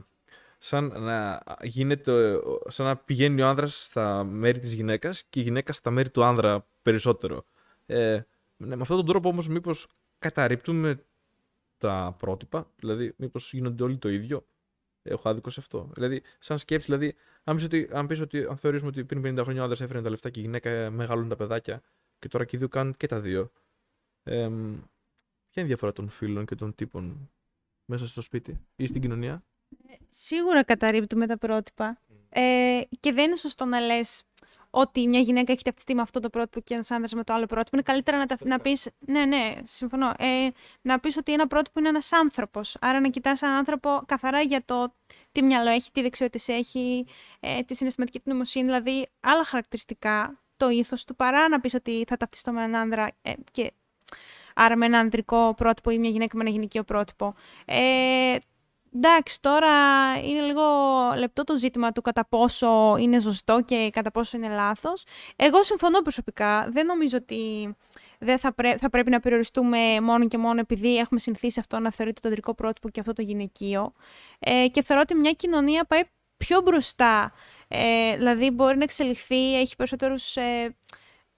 σαν να γίνεται, σαν να πηγαίνει ο άνδρας στα μέρη της γυναίκας και η γυναίκα στα μέρη του άνδρα περισσότερο. Ε, ναι, με αυτόν τον τρόπο όμως μήπως καταρρύπτουμε τα πρότυπα, δηλαδή μήπως γίνονται όλοι το ίδιο. Έχω άδικο σε αυτό. Δηλαδή, σαν σκέψη, δηλαδή, αν πεις ότι, αν, πεις ότι, αν θεωρήσουμε ότι πριν 50 χρόνια ο άνδρας έφερε τα λεφτά και η γυναίκα μεγαλώνουν τα παιδάκια και τώρα και οι δύο κάνουν και τα δύο. Ε, ποια είναι η διαφορά των φίλων και των τύπων μέσα στο σπίτι ή στην κοινωνία; Σίγουρα καταρρύπτουμε τα πρότυπα. Ε, και δεν είναι σωστό να λες ότι μια γυναίκα έχει ταυτιστεί με αυτό το πρότυπο και ένας άνδρας με το άλλο πρότυπο. Είναι καλύτερα να, να πει. Ναι, ναι, συμφωνώ. Ε, να πεις ότι ένα πρότυπο είναι ένας άνθρωπος. Άρα να κοιτάς έναν άνθρωπο καθαρά για το τι μυαλό έχει, τι δεξιότητες έχει, ε, τη συναισθηματική του νοημοσύνη, δηλαδή άλλα χαρακτηριστικά, το ήθος του, παρά να πεις ότι θα ταυτιστώ με έναν άνδρα ε, και άρα με ένα ανδρικό πρότυπο ή μια γυναίκα με ένα γυναικείο πρότυπο. Ε, Εντάξει, τώρα είναι λίγο λεπτό το ζήτημα του κατά πόσο είναι σωστό και κατά πόσο είναι λάθος. Εγώ συμφωνώ προσωπικά. Δεν νομίζω ότι δεν θα, θα πρέπει να περιοριστούμε μόνο και μόνο επειδή έχουμε συνηθίσει αυτό να θεωρείται το αντρικό πρότυπο και αυτό το γυναικείο. Ε, και θεωρώ ότι μια κοινωνία πάει πιο μπροστά. Ε, δηλαδή μπορεί να εξελιχθεί, έχει περισσότερους... Ε,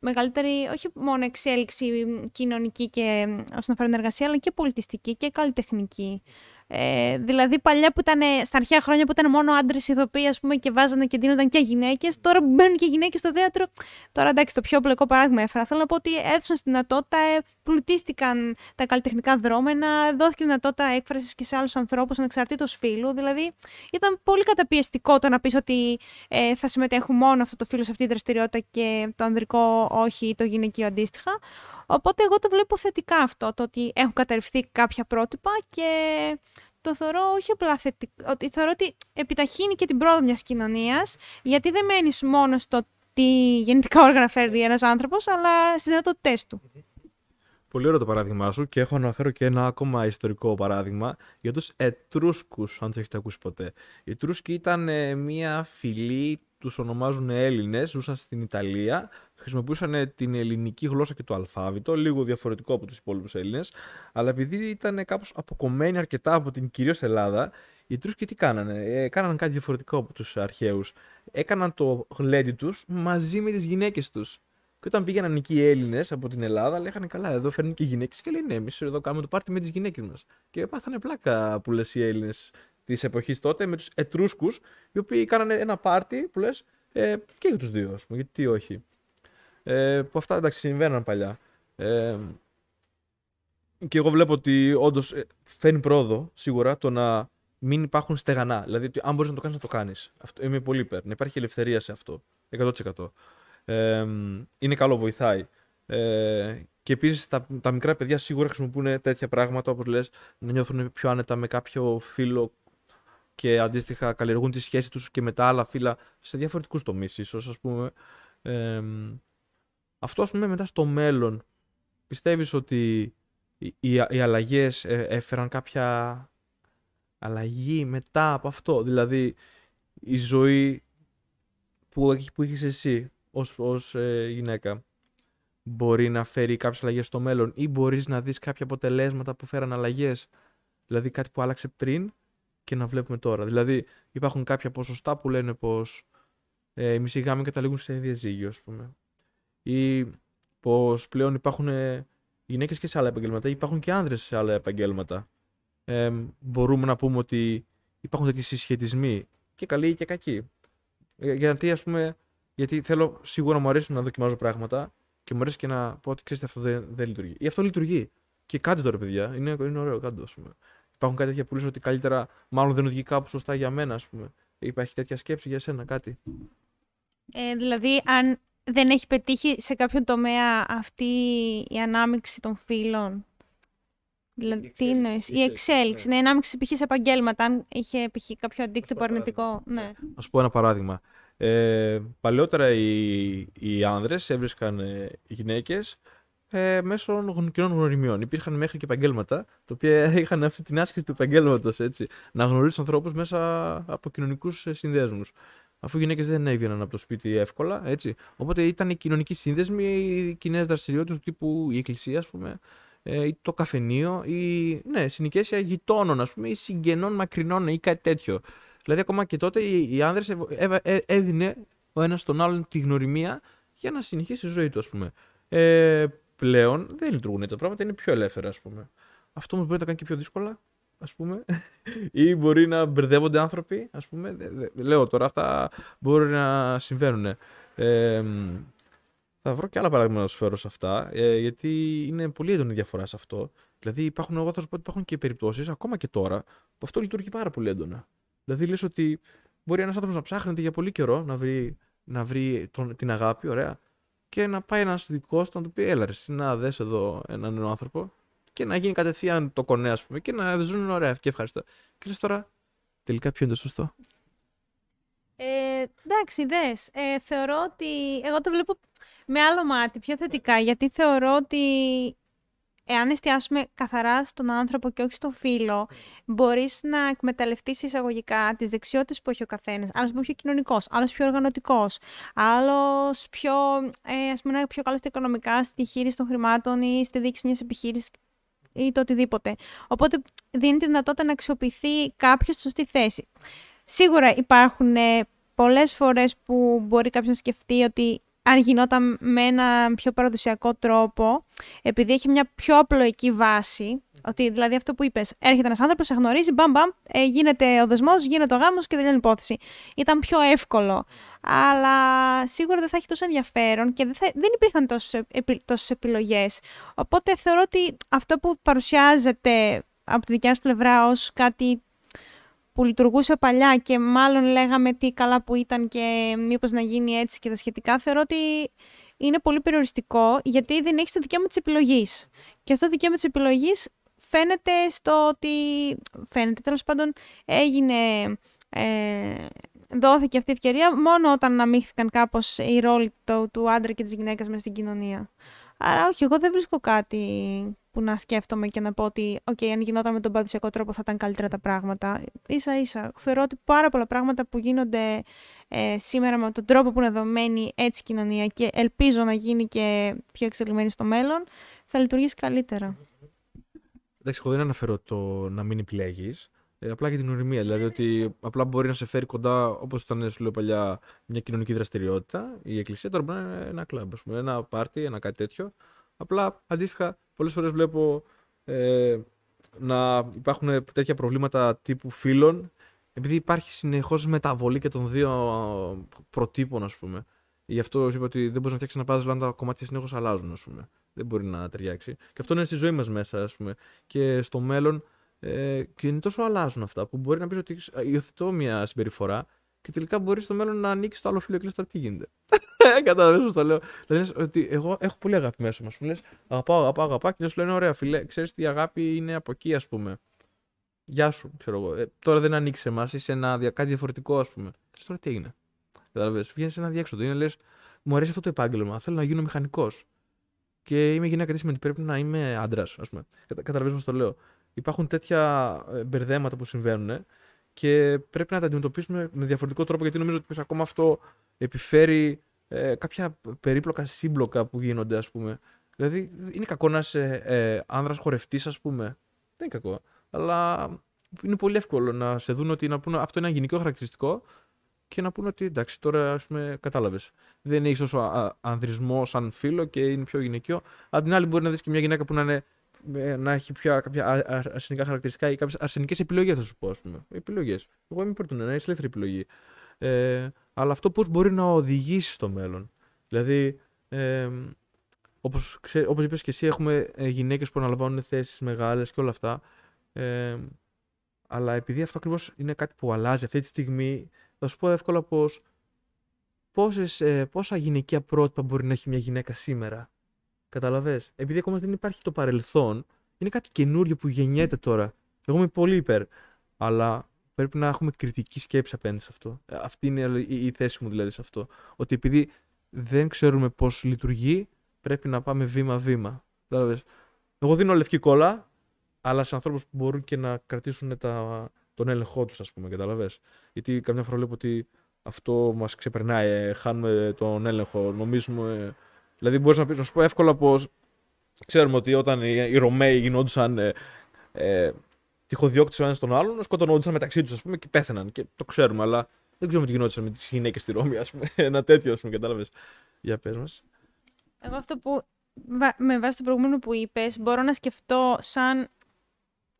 μεγαλύτερη, όχι μόνο εξέλιξη κοινωνική και όσον αφορά την εργασία, αλλά και πολιτιστική και καλλιτεχνική. Ε, δηλαδή, παλιά που ήταν στα αρχαία χρόνια που ήταν μόνο άντρες ηθοποιοί ας πούμε, και βάζανε και δίνονταν και γυναίκες, τώρα που μπαίνουν και γυναίκες στο θέατρο. Τώρα εντάξει, το πιο απλό παράδειγμα έφερα. Θέλω να πω ότι έδωσαν στη δυνατότητα, ε, πλουτίστηκαν τα καλλιτεχνικά δρόμενα, δόθηκε δυνατότητα έκφρασης και σε άλλους ανθρώπους ανεξαρτήτως φύλου. Δηλαδή, ήταν πολύ καταπιεστικό το να πεις ότι ε, θα συμμετέχουν μόνο αυτό το φύλο σε αυτή τη δραστηριότητα και το ανδρικό όχι, το γυναικείο αντίστοιχα. Οπότε εγώ το βλέπω θετικά αυτό, το ότι έχουν καταρριφθεί κάποια πρότυπα και το θεωρώ όχι απλά θετικό, ότι θεωρώ ότι επιταχύνει και την πρόοδο μιας κοινωνίας, γιατί δεν μένεις μόνος στο τι γεννητικά όργανα φέρει ένας άνθρωπος, αλλά στις δυνατότητές του. Πολύ ωραίο το παράδειγμά σου και έχω να αναφέρω και ένα ακόμα ιστορικό παράδειγμα για τους Ετρούσκους, αν το έχετε ακούσει ποτέ. Οι Ετρούσκοι ήταν ε, μια φυλή, τους ονομάζουν Έλληνες, ζούσαν στην Ιταλία, χρησιμοποιούσαν την ελληνική γλώσσα και το αλφάβητο, λίγο διαφορετικό από τους υπόλοιπους Έλληνες, αλλά επειδή ήταν κάπως αποκομμένοι αρκετά από την κυρίως Ελλάδα, οι Τρούσκοι τι κάνανε, ε, κάνανε κάτι διαφορετικό από τους αρχαίους. Έκαναν το γλέντι τους μαζί με τις γυναίκες τους. Και όταν πήγαιναν εκεί οι Έλληνες από την Ελλάδα, λέγανε καλά, εδώ φέρνουν και γυναίκες και λένε ναι, εμείς εδώ κάνουμε το πάρτι με τις γυναίκες μας. Και πάθανε πλάκα που λες οι Έλληνες της εποχής τότε με τους Ετρούσκους, οι οποίοι κάνανε ένα πάρτι που λες ε, και για τους δύο, ας πούμε, γιατί όχι. Ε, που αυτά εντάξει συμβαίναν παλιά. Ε, και εγώ βλέπω ότι όντως ε, φέρνει πρόοδο σίγουρα το να μην υπάρχουν στεγανά. Δηλαδή, ότι αν μπορείς να το κάνεις, να το κάνεις. Είμαι πολύ υπέρ. Να υπάρχει ελευθερία σε αυτό. 100%. Ε, είναι καλό, βοηθάει. Ε, Και επίσης τα, τα μικρά παιδιά σίγουρα χρησιμοποιούν τέτοια πράγματα, όπως λες, να νιώθουν πιο άνετα με κάποιο φίλο και αντίστοιχα καλλιεργούν τη σχέση τους και με τα άλλα φύλλα σε διαφορετικούς τομείς ίσως ας πούμε. αυτό ας πούμε μετά στο μέλλον πιστεύεις ότι οι, οι, οι αλλαγές ε, έφεραν κάποια αλλαγή μετά από αυτό; Δηλαδή η ζωή που, που έχεις εσύ ως, ως ε, γυναίκα μπορεί να φέρει κάποιες αλλαγές στο μέλλον ή μπορείς να δεις κάποια αποτελέσματα που φέραν αλλαγές δηλαδή κάτι που άλλαξε πριν και να βλέπουμε τώρα. Δηλαδή, υπάρχουν κάποια ποσοστά που λένε πως ε, οι μισοί γάμοι καταλήγουν σε διαζύγιο, ας πούμε. Ή πως πλέον υπάρχουν ε, γυναίκες και σε άλλα επαγγέλματα, ή υπάρχουν και άνδρες σε άλλα επαγγέλματα. Ε, μπορούμε να πούμε ότι υπάρχουν τέτοιοι συσχετισμοί και καλοί και κακοί. Ε, γιατί, ας πούμε, γιατί θέλω σίγουρα μου αρέσει να δοκιμάζω πράγματα και μου αρέσει και να πω ότι ξέρετε αυτό δεν, δεν λειτουργεί. Ή αυτό λειτουργεί. Και κάντε τώρα, παιδιά. Είναι, είναι ωραίο, κάντε το, πούμε υπάρχουν κάτι τέτοια που λες ότι καλύτερα μάλλον δεν οδηγεί κάπου σωστά για μένα, ας πούμε. Υπάρχει τέτοια σκέψη για σένα, κάτι. Ε, δηλαδή, αν δεν έχει πετύχει σε κάποιο τομέα αυτή η ανάμειξη των φύλων. Δηλαδή, τι είναι, η εξέλιξη, ναι, η ανάμειξη π.χ. σε επαγγέλματα, αν είχε π.χ. κάποιο αντίκτυπο αρνητικό. Ναι. Να σου πω ένα παράδειγμα. Ε, παλαιότερα οι, οι άνδρες έβρισκαν ε, γυναίκες ε, μέσω κοινών γνωριμιών. Υπήρχαν μέχρι και επαγγέλματα, τα οποία είχαν αυτή την άσκηση του επαγγέλματος, να γνωρίζει ανθρώπους μέσα από κοινωνικούς ε, συνδέσμους. Αφού οι γυναίκες δεν έβγαιναν από το σπίτι εύκολα, έτσι. Οπότε ήταν οι κοινωνικοί σύνδεσμοι, οι κοινές δραστηριότητες του τύπου η εκκλησία, ας πούμε, ε, ή το καφενείο, ή ναι, συνοικέσια γειτόνων, ας πούμε, ή συγγενών μακρινών ή κάτι τέτοιο. Δηλαδή, ακόμα και τότε οι, οι άνδρες έδινε ο ένας τον άλλον τη γνωριμία για να συνεχίσει η ζωή του, ας πούμε. Ε, πλέον δεν λειτουργούν έτσι τα πράγματα, είναι πιο ελεύθερα, ας πούμε. Αυτό μου μπορεί να τα κάνει και πιο δύσκολα, ας πούμε. ή μπορεί να μπερδεύονται άνθρωποι, ας πούμε. Λέω τώρα, αυτά μπορεί να συμβαίνουν. Ε, θα βρω και άλλα παράδειγμα να σου φέρω σε αυτά, ε, γιατί είναι πολύ έντονη διαφορά σε αυτό. Δηλαδή, υπάρχουν, εγώ θα σου πω ότι υπάρχουν και περιπτώσεις, ακόμα και τώρα, που αυτό λειτουργεί πάρα πολύ έντονα. Δηλαδή, λες ότι μπορεί ένας άνθρωπος να ψάχνεται για πολύ καιρό να βρει, να βρει τον, την αγάπη, ωραία, και να πάει ένας δικός του να του πει: Έλα, ρε, να δες εδώ έναν νέο άνθρωπο και να γίνει κατευθείαν το κονέ, ας πούμε, και να ζουν ωραία και ευχαριστώ. Και λες τώρα, τελικά ποιο είναι το σωστό; Ε, εντάξει, δες. Ε, θεωρώ ότι. Εγώ το βλέπω με άλλο μάτι, πιο θετικά, γιατί θεωρώ ότι εάν εστιάσουμε καθαρά στον άνθρωπο και όχι στο φίλο, μπορείς να εκμεταλλευτείς εισαγωγικά τις δεξιότητες που έχει ο καθένας. Άλλος μπορεί πιο κοινωνικός, άλλος πιο οργανωτικός, άλλος πιο, ε, ας πούμε, πιο καλό στα οικονομικά, στη διαχείριση των χρημάτων ή στη δίκηση μιας επιχείρησης ή το οτιδήποτε. Οπότε δίνει τη δυνατότητα να αξιοποιηθεί κάποιος στη σωστή θέση. Σίγουρα υπάρχουν ε, πολλές φορές που μπορεί κάποιος να σκεφτεί ότι αν γινόταν με ένα πιο παραδοσιακό τρόπο, επειδή έχει μια πιο απλοϊκή βάση, ότι δηλαδή αυτό που είπες, έρχεται ένας άνθρωπος, σε γνωρίζει, μπαμ μπαμ, ε, γίνεται ο δεσμός, γίνεται ο γάμος και τελειώνει η υπόθεση. Ήταν πιο εύκολο, αλλά σίγουρα δεν θα έχει τόσο ενδιαφέρον και δεν, θα, δεν υπήρχαν τόσες, τόσες επιλογές. Οπότε θεωρώ ότι αυτό που παρουσιάζεται από τη δικιά μας πλευρά ως κάτι που λειτουργούσε παλιά και μάλλον λέγαμε τι καλά που ήταν και μήπως να γίνει έτσι και τα σχετικά, θεωρώ ότι είναι πολύ περιοριστικό γιατί δεν έχεις το δικαίωμα της επιλογής. Και αυτό το δικαίωμα της επιλογής φαίνεται στο ότι... Φαίνεται, τέλος πάντων, έγινε... Ε, δόθηκε αυτή η ευκαιρία μόνο όταν αναμίχθηκαν κάπως οι ρόλοι του, του άντρα και της γυναίκας μέσα στην κοινωνία. Άρα όχι, εγώ δεν βρίσκω κάτι που να σκέφτομαι και να πω ότι okay, αν γινόταν με τον παραδοσιακό τρόπο θα ήταν καλύτερα τα πράγματα. Ίσα ίσα. Θεωρώ ότι πάρα πολλά πράγματα που γίνονται ε, σήμερα με τον τρόπο που είναι δομένη έτσι η κοινωνία και ελπίζω να γίνει και πιο εξελιγμένη στο μέλλον, θα λειτουργήσει καλύτερα. Εντάξει, εγώ δεν αναφέρω το να μην επιλέγεις. Ε, απλά για την οριμία. Δηλαδή ότι απλά μπορεί να σε φέρει κοντά, όπως ήταν σου λέω παλιά, μια κοινωνική δραστηριότητα. Η εκκλησία τώρα μπορεί να είναι ένα κλαμπ, πούμε, ένα πάρτι, ένα κάτι τέτοιο. Απλά αντίστοιχα, πολλές φορές βλέπω ε, να υπάρχουν τέτοια προβλήματα τύπου φίλων, επειδή υπάρχει συνεχώς μεταβολή και των δύο προτύπων, ας πούμε. Γι' αυτό είπα ότι δεν μπορείς να φτιάξεις ένα puzzle αν τα κομμάτια συνεχώς αλλάζουν, ας πούμε. Δεν μπορεί να ταιριάξει. Και αυτό είναι στη ζωή μας μέσα, ας πούμε. Και στο μέλλον. Ε, και είναι τόσο αλλάζουν αυτά που μπορεί να πεις ότι υιοθετώ μια συμπεριφορά και τελικά μπορεί στο μέλλον να ανοίξει το άλλο φίλο και λες τώρα τι γίνεται; Καταλαβαίνω πώς το λέω. Δηλαδή ότι εγώ έχω πολύ αγάπη μέσα μα. Μου λες αγαπάω, αγαπάω, αγαπάω και σου λένε ωραία φίλε, ξέρεις τι αγάπη είναι από εκεί ας πούμε. Γεια σου, ξέρω εγώ. Ε, τώρα δεν ανοίξει εμάς, είσαι ένα, κάτι διαφορετικό ας πούμε. Και τώρα τι έγινε; Κατάλαβες. Βγαίνεις σε ένα διέξοδο. Είναι λες, μου αρέσει αυτό το επάγγελμα. Θέλω να γίνω μηχανικός. Και είμαι γυναίκα, τι σημαίνει πρέπει να είμαι άντρας, ας πούμε. Καταλαβαίνω πώς το λέω. Υπάρχουν τέτοια ε, μπερδέματα που συμβαίνουν και πρέπει να τα αντιμετωπίσουμε με διαφορετικό τρόπο γιατί νομίζω ότι ακόμα αυτό επιφέρει ε, κάποια περίπλοκα σύμπλοκα που γίνονται, ας πούμε. Δηλαδή, είναι κακό να είσαι ε, άνδρας χορευτής, ας πούμε. Δεν είναι κακό. Αλλά είναι πολύ εύκολο να σε δουν ότι να πούνε, αυτό είναι ένα γυναικείο χαρακτηριστικό και να πούνε ότι εντάξει, τώρα ας πούμε, κατάλαβες. Δεν έχεις τόσο ανδρισμός σαν φίλο και είναι πιο γυναικείο. Απ' την άλλη, μπορεί να δεις και μια γυναίκα που να, είναι, ε, να έχει πιο, κάποια αρσενικά χαρακτηριστικά ή κάποιες αρσενικές επιλογές, θα σου πω. Επιλογές. Εγώ είμαι πρώτον, να είσαι ελεύθερη επιλογή. Ε, αλλά αυτό πώς μπορεί να οδηγήσει στο μέλλον. Δηλαδή, ε, όπως, όπως είπες και εσύ, έχουμε ε, γυναίκες που αναλαμβάνουν θέσεις μεγάλες και όλα αυτά. Ε, αλλά επειδή αυτό ακριβώς είναι κάτι που αλλάζει αυτή τη στιγμή, θα σου πω εύκολα πως πόσες, ε, πόσα γυναικεία πρότυπα μπορεί να έχει μια γυναίκα σήμερα. Καταλαβες. Επειδή ακόμα δεν υπάρχει το παρελθόν, είναι κάτι καινούριο που γεννιέται τώρα. Εγώ είμαι πολύ υπέρ. Αλλά πρέπει να έχουμε κριτική σκέψη απέναντι σε αυτό. Ε, αυτή είναι η θέση μου δηλαδή σε αυτό. Ότι επειδή δεν ξέρουμε πώς λειτουργεί, πρέπει να πάμε βήμα-βήμα. Εγώ δίνω λευκή κόλλα, αλλά σε ανθρώπους που μπορούν και να κρατήσουν τα, τον έλεγχό τους, ας πούμε, καταλαβέ. Γιατί καμιά φορά βλέπω ότι αυτό μας ξεπερνάει, ε, χάνουμε τον έλεγχο, νομίζουμε. Δηλαδή, μπορείς να, πεις, να σου πω εύκολα πως ξέρουμε ότι όταν οι, οι Ρωμαίοι γινόντουσαν ε, ε, τυχοδιώκτε ο ένας τον άλλον, σκοτωνόντουσαν μεταξύ τους, ας πούμε, και πέθαναν. Και το ξέρουμε, αλλά δεν ξέρουμε τι γινόταν με τις γυναίκες στη Ρώμη, ας πούμε. Ένα τέτοιο, ας πούμε, κατάλαβες. Για πες μας. Εγώ αυτό που με βάση το προηγούμενο που είπες, μπορώ να σκεφτώ σαν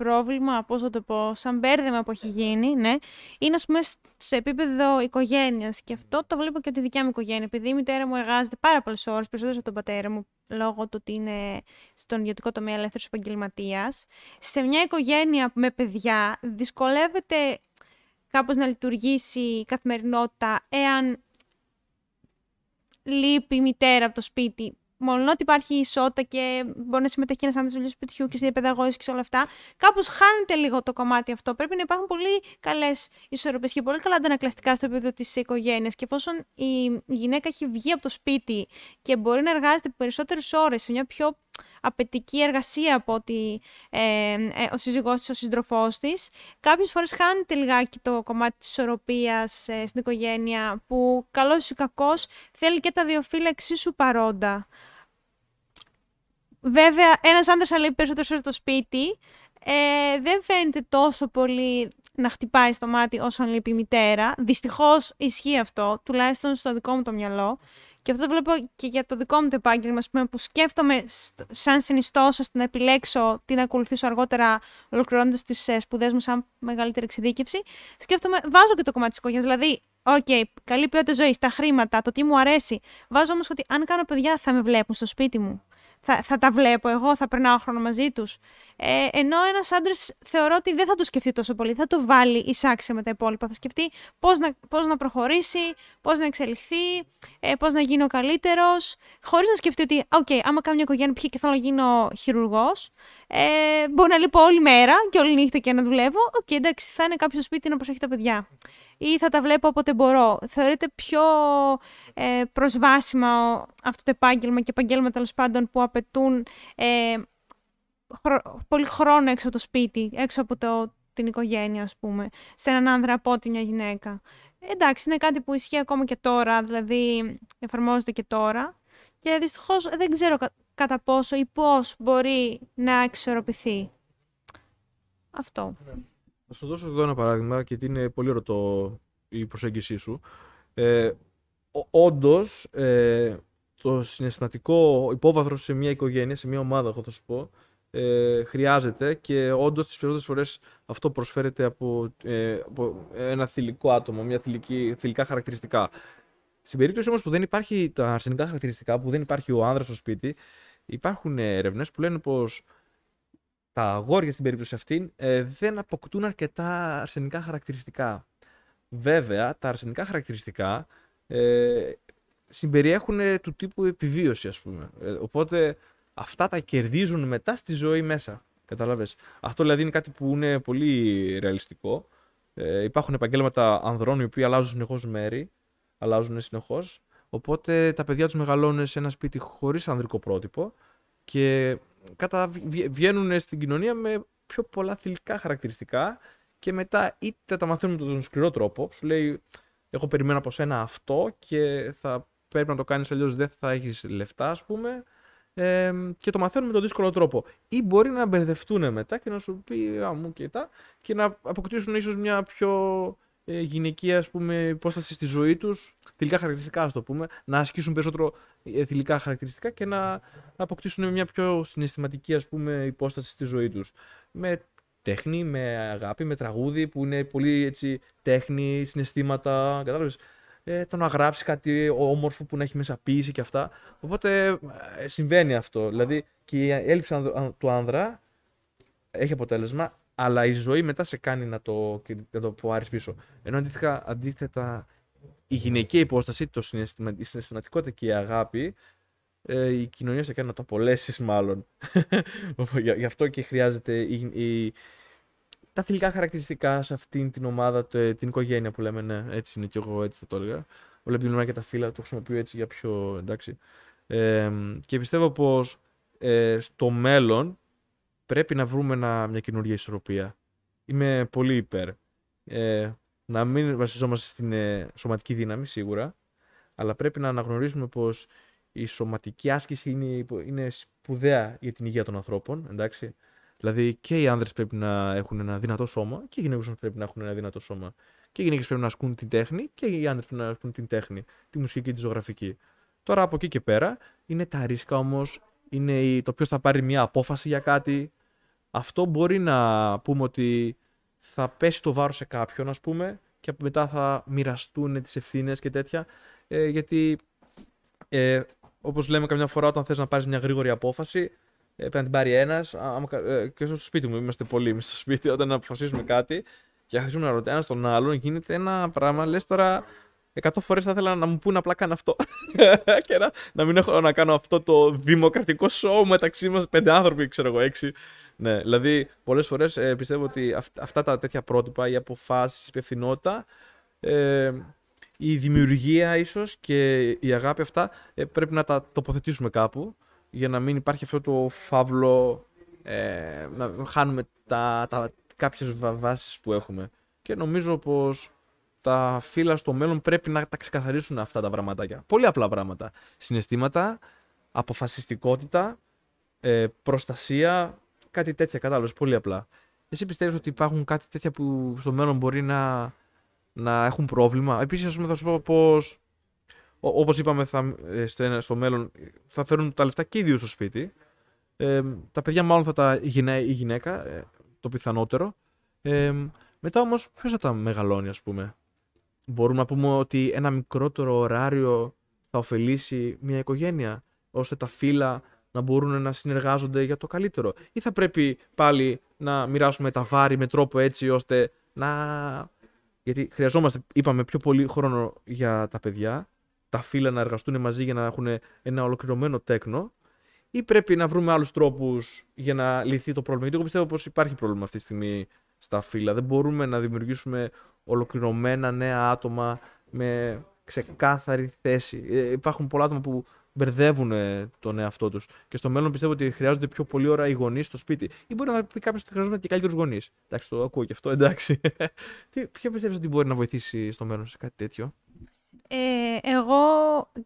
πρόβλημα, πώς θα το πω, σαν μπέρδεμα που έχει γίνει, ναι, είναι ας πούμε σε επίπεδο οικογένειας. Και αυτό το βλέπω και από τη δικιά μου οικογένεια. Επειδή η μητέρα μου εργάζεται πάρα πολλές ώρες, περισσότερες από τον πατέρα μου, λόγω του ότι είναι στον ιδιωτικό τομέα ελεύθερος επαγγελματίας. Σε μια οικογένεια με παιδιά δυσκολεύεται κάπως να λειτουργήσει η καθημερινότητα εάν λείπει η μητέρα από το σπίτι μόνο ότι υπάρχει ισότητα και μπορεί να συμμετέχει ένας άντρα στο σπιτιού και στη διαπαιδαγώγηση και σε όλα αυτά, κάπως χάνεται λίγο το κομμάτι αυτό. Πρέπει να υπάρχουν πολύ καλές ισορροπίες και πολύ καλά αντανακλαστικά στο επίπεδο της οικογένειας. Και εφόσον η γυναίκα έχει βγει από το σπίτι και μπορεί να εργάζεται περισσότερες ώρες σε μια πιο απαιτική εργασία από ότι ε, ε, ο σύζυγός της, ο σύντροφός της. Κάποιες φορές χάνεται λιγάκι το κομμάτι της ισορροπίας ε, στην οικογένεια που καλός ή κακός θέλει και τα δύο φύλλα εξίσου παρόντα. Βέβαια, ένας άντρας λείπει περισσότερο στο σπίτι. Ε, δεν φαίνεται τόσο πολύ να χτυπάει στο μάτι όσο αν λείπει η μητέρα. Δυστυχώς ισχύει αυτό, τουλάχιστον στο δικό μου το μυαλό. Και αυτό το βλέπω και για το δικό μου το επάγγελμα, πούμε, που σκέφτομαι σαν συνιστώσα ώστε να επιλέξω τι να ακολουθήσω αργότερα, ολοκληρώνοντας τις ε, σπουδές μου σαν μεγαλύτερη εξειδίκευση. Σκέφτομαι, βάζω και το κομμάτι της οικογένειας. Δηλαδή, ok, okay, καλή ποιότητα ζωής, τα χρήματα, το τι μου αρέσει. Βάζω όμως ότι αν κάνω παιδιά θα με βλέπουν στο σπίτι μου θα, θα τα βλέπω εγώ, θα περνάω χρόνο μαζί τους. Ε, ενώ ένας άντρας θεωρώ ότι δεν θα το σκεφτεί τόσο πολύ, θα το βάλει ισάξια με τα υπόλοιπα. Θα σκεφτεί πώς να, πώς να προχωρήσει, πώς να εξελιχθεί, ε, πώς να γίνει ο καλύτερος, χωρίς να σκεφτεί ότι, ok, okay, άμα κάνω μια οικογένεια π.χ. και θέλω να γίνω χειρουργός, ε, μπορεί να λείπω όλη μέρα και όλη νύχτα και να δουλεύω. Ok, okay, εντάξει, θα είναι κάποιος σπίτι να προσέχει τα παιδιά ή θα τα βλέπω όποτε μπορώ. Θεωρείται πιο ε, προσβάσιμο αυτό το επάγγελμα και επαγγέλματα τέλος πάντων που απαιτούν ε, πολύ χρόνο έξω από το σπίτι, έξω από το, την οικογένεια, ας πούμε, σε έναν άνδρα από ότι μια γυναίκα. εντάξει, είναι κάτι που ισχύει ακόμα και τώρα, δηλαδή εφαρμόζεται και τώρα και δυστυχώς δεν ξέρω κατά πόσο ή πώς μπορεί να εξορροπηθεί. Αυτό. Ναι. Θα σου δώσω εδώ ένα παράδειγμα γιατί είναι πολύ ρωτό η προσέγγιση σου. Ε, Όντως, ε, το συναισθηματικό υπόβαθρο σε μια οικογένεια, σε μια ομάδα, εγώ θα σου πω, ε, χρειάζεται και όντως τις περισσότερες φορές αυτό προσφέρεται από, ε, από ένα θηλυκό άτομο, μια θηλυκή, θηλυκά χαρακτηριστικά. Στην περίπτωση όμως που δεν υπάρχει τα αρσενικά χαρακτηριστικά, που δεν υπάρχει ο άνδρας στο σπίτι, υπάρχουν έρευνες που λένε πως τα αγόρια στην περίπτωση αυτή ε, δεν αποκτούν αρκετά αρσενικά χαρακτηριστικά. Βέβαια, τα αρσενικά χαρακτηριστικά ε, συμπεριέχουν του τύπου επιβίωση, ας πούμε. Ε, οπότε αυτά τα κερδίζουν μετά στη ζωή μέσα. Καταλάβες. Αυτό δηλαδή είναι κάτι που είναι πολύ ρεαλιστικό. Ε, υπάρχουν επαγγέλματα ανδρών οι οποίοι αλλάζουν συνεχώς μέρη, αλλάζουν συνεχώς. Οπότε τα παιδιά τους μεγαλώνουν σε ένα σπίτι χωρίς ανδρικό πρότυπο και κατα... βγαίνουν στην κοινωνία με πιο πολλά θηλυκά χαρακτηριστικά και μετά είτε τα μαθαίνουν με τον σκληρό τρόπο, σου λέει έχω περιμένω από σένα αυτό και θα πρέπει να το κάνεις αλλιώς δεν θα έχεις λεφτά ας πούμε ε, και το μαθαίνουν με τον δύσκολο τρόπο. Ή μπορεί να μπερδευτούν μετά και να σου πει α, μου και τα και να αποκτήσουν ίσως μια πιο ε, γυναική ας πούμε, υπόσταση στη ζωή τους, θηλυκά χαρακτηριστικά ας το πούμε, να ασκήσουν περισσότερο ε, θηλυκά χαρακτηριστικά και να αποκτήσουν μια πιο συναισθηματική ας πούμε, υπόσταση στη ζωή τους. Με τέχνη, με αγάπη, με τραγούδι που είναι πολύ έτσι, τέχνη, συναισθήματα, κατάλαβες. Ε, το να γράψει κάτι όμορφο που να έχει μέσα ποίηση και αυτά. Οπότε ε, συμβαίνει αυτό. Δηλαδή και η έλλειψη του άνδρα έχει αποτέλεσμα, αλλά η ζωή μετά σε κάνει να το, να το πίσω. Ενώ αντίθετα, αντίθετα η γυναική υπόσταση, το συναισθημα, η συναισθηματικότητα και η αγάπη, ε, η κοινωνία σε κάνει να το απολέσεις μάλλον. Γι' αυτό και χρειάζεται η, η, τα θηλυκά χαρακτηριστικά σε αυτήν την ομάδα, το, την οικογένεια που λέμε, ναι, έτσι είναι και εγώ έτσι θα το έλεγα. Βλέπει την και τα φύλλα, το χρησιμοποιώ έτσι για πιο εντάξει. Ε, και πιστεύω πως ε, στο μέλλον πρέπει να βρούμε ένα, μια καινούργια ισορροπία. Είμαι πολύ υπέρ. Ε, να μην βασιζόμαστε στην ε, σωματική δύναμη, σίγουρα, αλλά πρέπει να αναγνωρίσουμε πως η σωματική άσκηση είναι, είναι σπουδαία για την υγεία των ανθρώπων, εντάξει. Δηλαδή και οι άνδρες πρέπει να έχουν ένα δυνατό σώμα και οι γυναίκες πρέπει να έχουν ένα δυνατό σώμα. Και οι γυναίκες πρέπει να ασκούν την τέχνη και οι άνδρες πρέπει να ασκούν την τέχνη, τη μουσική και τη ζωγραφική. Τώρα από εκεί και πέρα είναι τα ρίσκα όμως, είναι το ποιος θα πάρει μια απόφαση για κάτι, αυτό μπορεί να πούμε ότι θα πέσει το βάρος σε κάποιον, ας πούμε, και μετά θα μοιραστούν τις ευθύνες και τέτοια, ε, γιατί ε, όπως λέμε καμιά φορά όταν θες να πάρεις μια γρήγορη απόφαση, ε, πρέπει να την πάρει ένας, ε, και στο σπίτι μου είμαστε πολλοί στο σπίτι, όταν αποφασίσουμε κάτι και αρχίζουμε να ρωτάμε ένα τον άλλον, γίνεται ένα πράγμα, λες τώρα Εκατό φορές θα ήθελα να μου πούνε απλά κάνω αυτό. και να, να μην έχω να κάνω αυτό το δημοκρατικό σοου μεταξύ μας πέντε άνθρωποι, ξέρω εγώ, έξι. Ναι, δηλαδή πολλές φορές ε, πιστεύω ότι αυτά τα τέτοια πρότυπα, οι αποφάσεις, η υπευθυνότητα, ε, η δημιουργία ίσως και η αγάπη αυτά ε, πρέπει να τα τοποθετήσουμε κάπου για να μην υπάρχει αυτό το φαύλο, ε, να χάνουμε τα, τα, κάποιες βάσεις που έχουμε. Και νομίζω πως τα φύλλα στο μέλλον πρέπει να τα ξεκαθαρίσουν αυτά τα πραγματάκια. Πολύ απλά πράγματα. Συναισθήματα, αποφασιστικότητα, ε, προστασία, κάτι τέτοια, κατάλαβες πολύ απλά. Εσύ πιστεύεις ότι υπάρχουν κάτι τέτοια που στο μέλλον μπορεί να, να έχουν πρόβλημα; Επίσης, θα σου πω πω. Όπως είπαμε, θα, ε, στο, στο μέλλον θα φέρουν τα λεφτά και οι δύο στο σπίτι. Ε, τα παιδιά μάλλον θα τα η γυναίκα, ε, το πιθανότερο. Ε, μετά όμως, ποιος θα τα μεγαλώνει, ας πούμε; Μπορούμε να πούμε ότι ένα μικρότερο ωράριο θα ωφελήσει μια οικογένεια, ώστε τα φύλλα να μπορούν να συνεργάζονται για το καλύτερο. Ή θα πρέπει πάλι να μοιράσουμε τα βάρη με τρόπο έτσι ώστε να... Γιατί χρειαζόμαστε, είπαμε, πιο πολύ χρόνο για τα παιδιά, τα φύλλα να εργαστούν μαζί για να έχουν ένα ολοκληρωμένο τέκνο, ή πρέπει να βρούμε άλλους τρόπους για να λυθεί το πρόβλημα. Γιατί εγώ πιστεύω πως υπάρχει πρόβλημα αυτή τη στιγμή στα φύλλα. Δεν μπορούμε να δημιουργήσουμε ολοκληρωμένα νέα άτομα με ξεκάθαρη θέση. Ε, υπάρχουν πολλά άτομα που μπερδεύουν ε, τον εαυτό τους. Και στο μέλλον πιστεύω ότι χρειάζονται πιο πολλή ώρα οι γονείς στο σπίτι. Ή μπορεί να πει κάποιος ότι χρειαζόμαστε και καλύτερους γονείς. Εντάξει, το ακούω και αυτό, εντάξει. Τι, ποιο πιστεύεις ότι μπορεί να βοηθήσει στο μέλλον σε κάτι τέτοιο; Ε, εγώ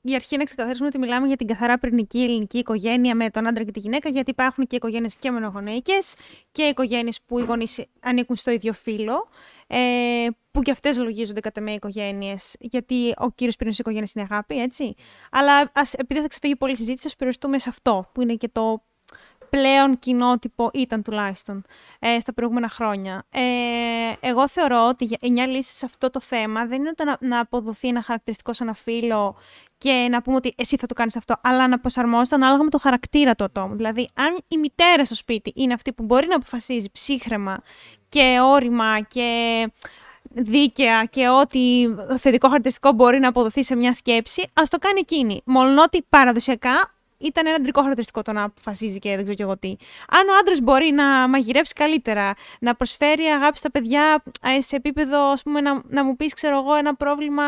για αρχή να ξεκαθαρίσουμε ότι μιλάμε για την καθαρά πρινική ελληνική οικογένεια με τον άντρα και τη γυναίκα, γιατί υπάρχουν και οικογένειες και μονογονεϊκές και οικογένειες που οι γονείς ανήκουν στο ίδιο φύλλο. Ε, που και αυτές λογίζονται κατά με οικογένειες, γιατί ο κύριος πυρήνα τη οικογένειας είναι αγάπη, έτσι. Αλλά ας, επειδή θα ξεφύγει πολλή συζήτηση, ας περιοριστούμε σε αυτό, που είναι και το πλέον κοινότυπο ήταν τουλάχιστον ε, στα προηγούμενα χρόνια. Ε, εγώ θεωρώ ότι η μια λύση σε αυτό το θέμα δεν είναι το να, να αποδοθεί ένα χαρακτηριστικό σε ένα φύλλο και να πούμε ότι εσύ θα το κάνεις αυτό, αλλά να προσαρμόζεται ανάλογα με το χαρακτήρα του ατόμου. Δηλαδή, αν η μητέρα στο σπίτι είναι αυτή που μπορεί να αποφασίζει ψύχρεμα και όρημα και δίκαια και ό,τι θετικό χαρακτηριστικό μπορεί να αποδοθεί σε μια σκέψη, ας το κάνει εκείνη. Μόνο ότι παραδοσιακά ήταν ένα αντρικό χαρακτηριστικό το να αποφασίζει και δεν ξέρω και εγώ τι. Αν ο άντρας μπορεί να μαγειρέψει καλύτερα, να προσφέρει αγάπη στα παιδιά ε, σε επίπεδο, ας πούμε, να, να μου πεις, ξέρω εγώ, ένα πρόβλημα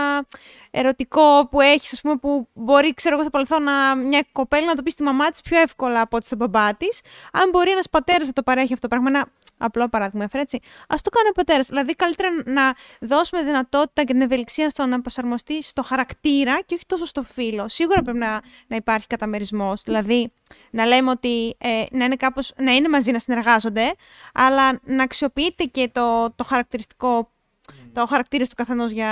ερωτικό που έχεις, ας πούμε, που μπορεί, ξέρω εγώ, στο παρελθόν να, μια κοπέλα να το πει στη μαμά της πιο εύκολα από ότι στον μπαμπά της. Αν μπορεί ένας πατέρας να το παρέχει αυτό το πράγμα, ένα απλό παράδειγμα έφερε έτσι. Α το κάνει ο πατέρας. Δηλαδή, καλύτερα να δώσουμε δυνατότητα και την ευελιξία στο να προσαρμοστεί στο χαρακτήρα και όχι τόσο στο φίλο. Σίγουρα πρέπει να, να υπάρχει καταμερισμός. Δηλαδή, να λέμε ότι ε, να, είναι κάπως, να είναι μαζί να συνεργάζονται, αλλά να αξιοποιείται και το, το χαρακτηριστικό, το χαρακτήρα του καθενός για,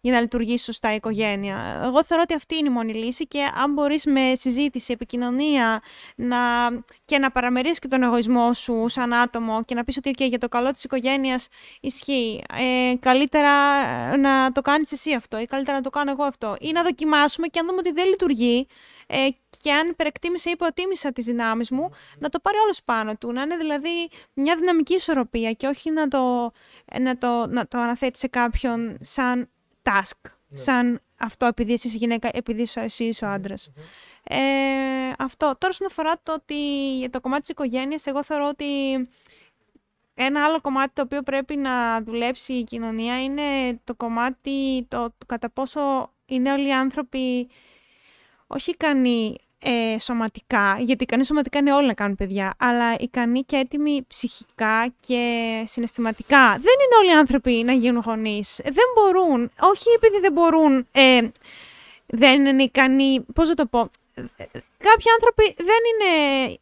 για να λειτουργήσει σωστά η οικογένεια. Εγώ θεωρώ ότι αυτή είναι η μόνη λύση και αν μπορείς με συζήτηση, επικοινωνία να... και να παραμερίσεις και τον εγωισμό σου σαν άτομο και να πεις ότι okay, για το καλό της οικογένειας ισχύει. Ε, καλύτερα να το κάνεις εσύ αυτό ή καλύτερα να το κάνω εγώ αυτό. Ή να δοκιμάσουμε και αν δούμε ότι δεν λειτουργεί ε, και αν υπερεκτίμησα ή υποτίμησα τις δυνάμεις μου, να το πάρει όλος πάνω του. Να είναι δηλαδή μια δυναμική ισορροπία και όχι να το, να το, να το αναθέτει σε κάποιον σαν task, ναι. σαν αυτό επειδή εσύ είσαι γυναίκα, επειδή εσύ είσαι ο άντρας. Ε, αυτό. Τώρα, όσον αφορά το, ότι, το κομμάτι της οικογένειας, εγώ θεωρώ ότι ένα άλλο κομμάτι το οποίο πρέπει να δουλέψει η κοινωνία είναι το κομμάτι το, το κατά πόσο είναι όλοι οι άνθρωποι όχι ικανοί ε, σωματικά, γιατί ικανοί σωματικά είναι όλοι να κάνουν παιδιά, αλλά ικανοί και έτοιμοι ψυχικά και συναισθηματικά. Δεν είναι όλοι οι άνθρωποι να γίνουν γονείς. Δεν μπορούν. Όχι επειδή δεν μπορούν, ε, δεν είναι ικανοί. Πώς να το πω. Κάποιοι άνθρωποι δεν είναι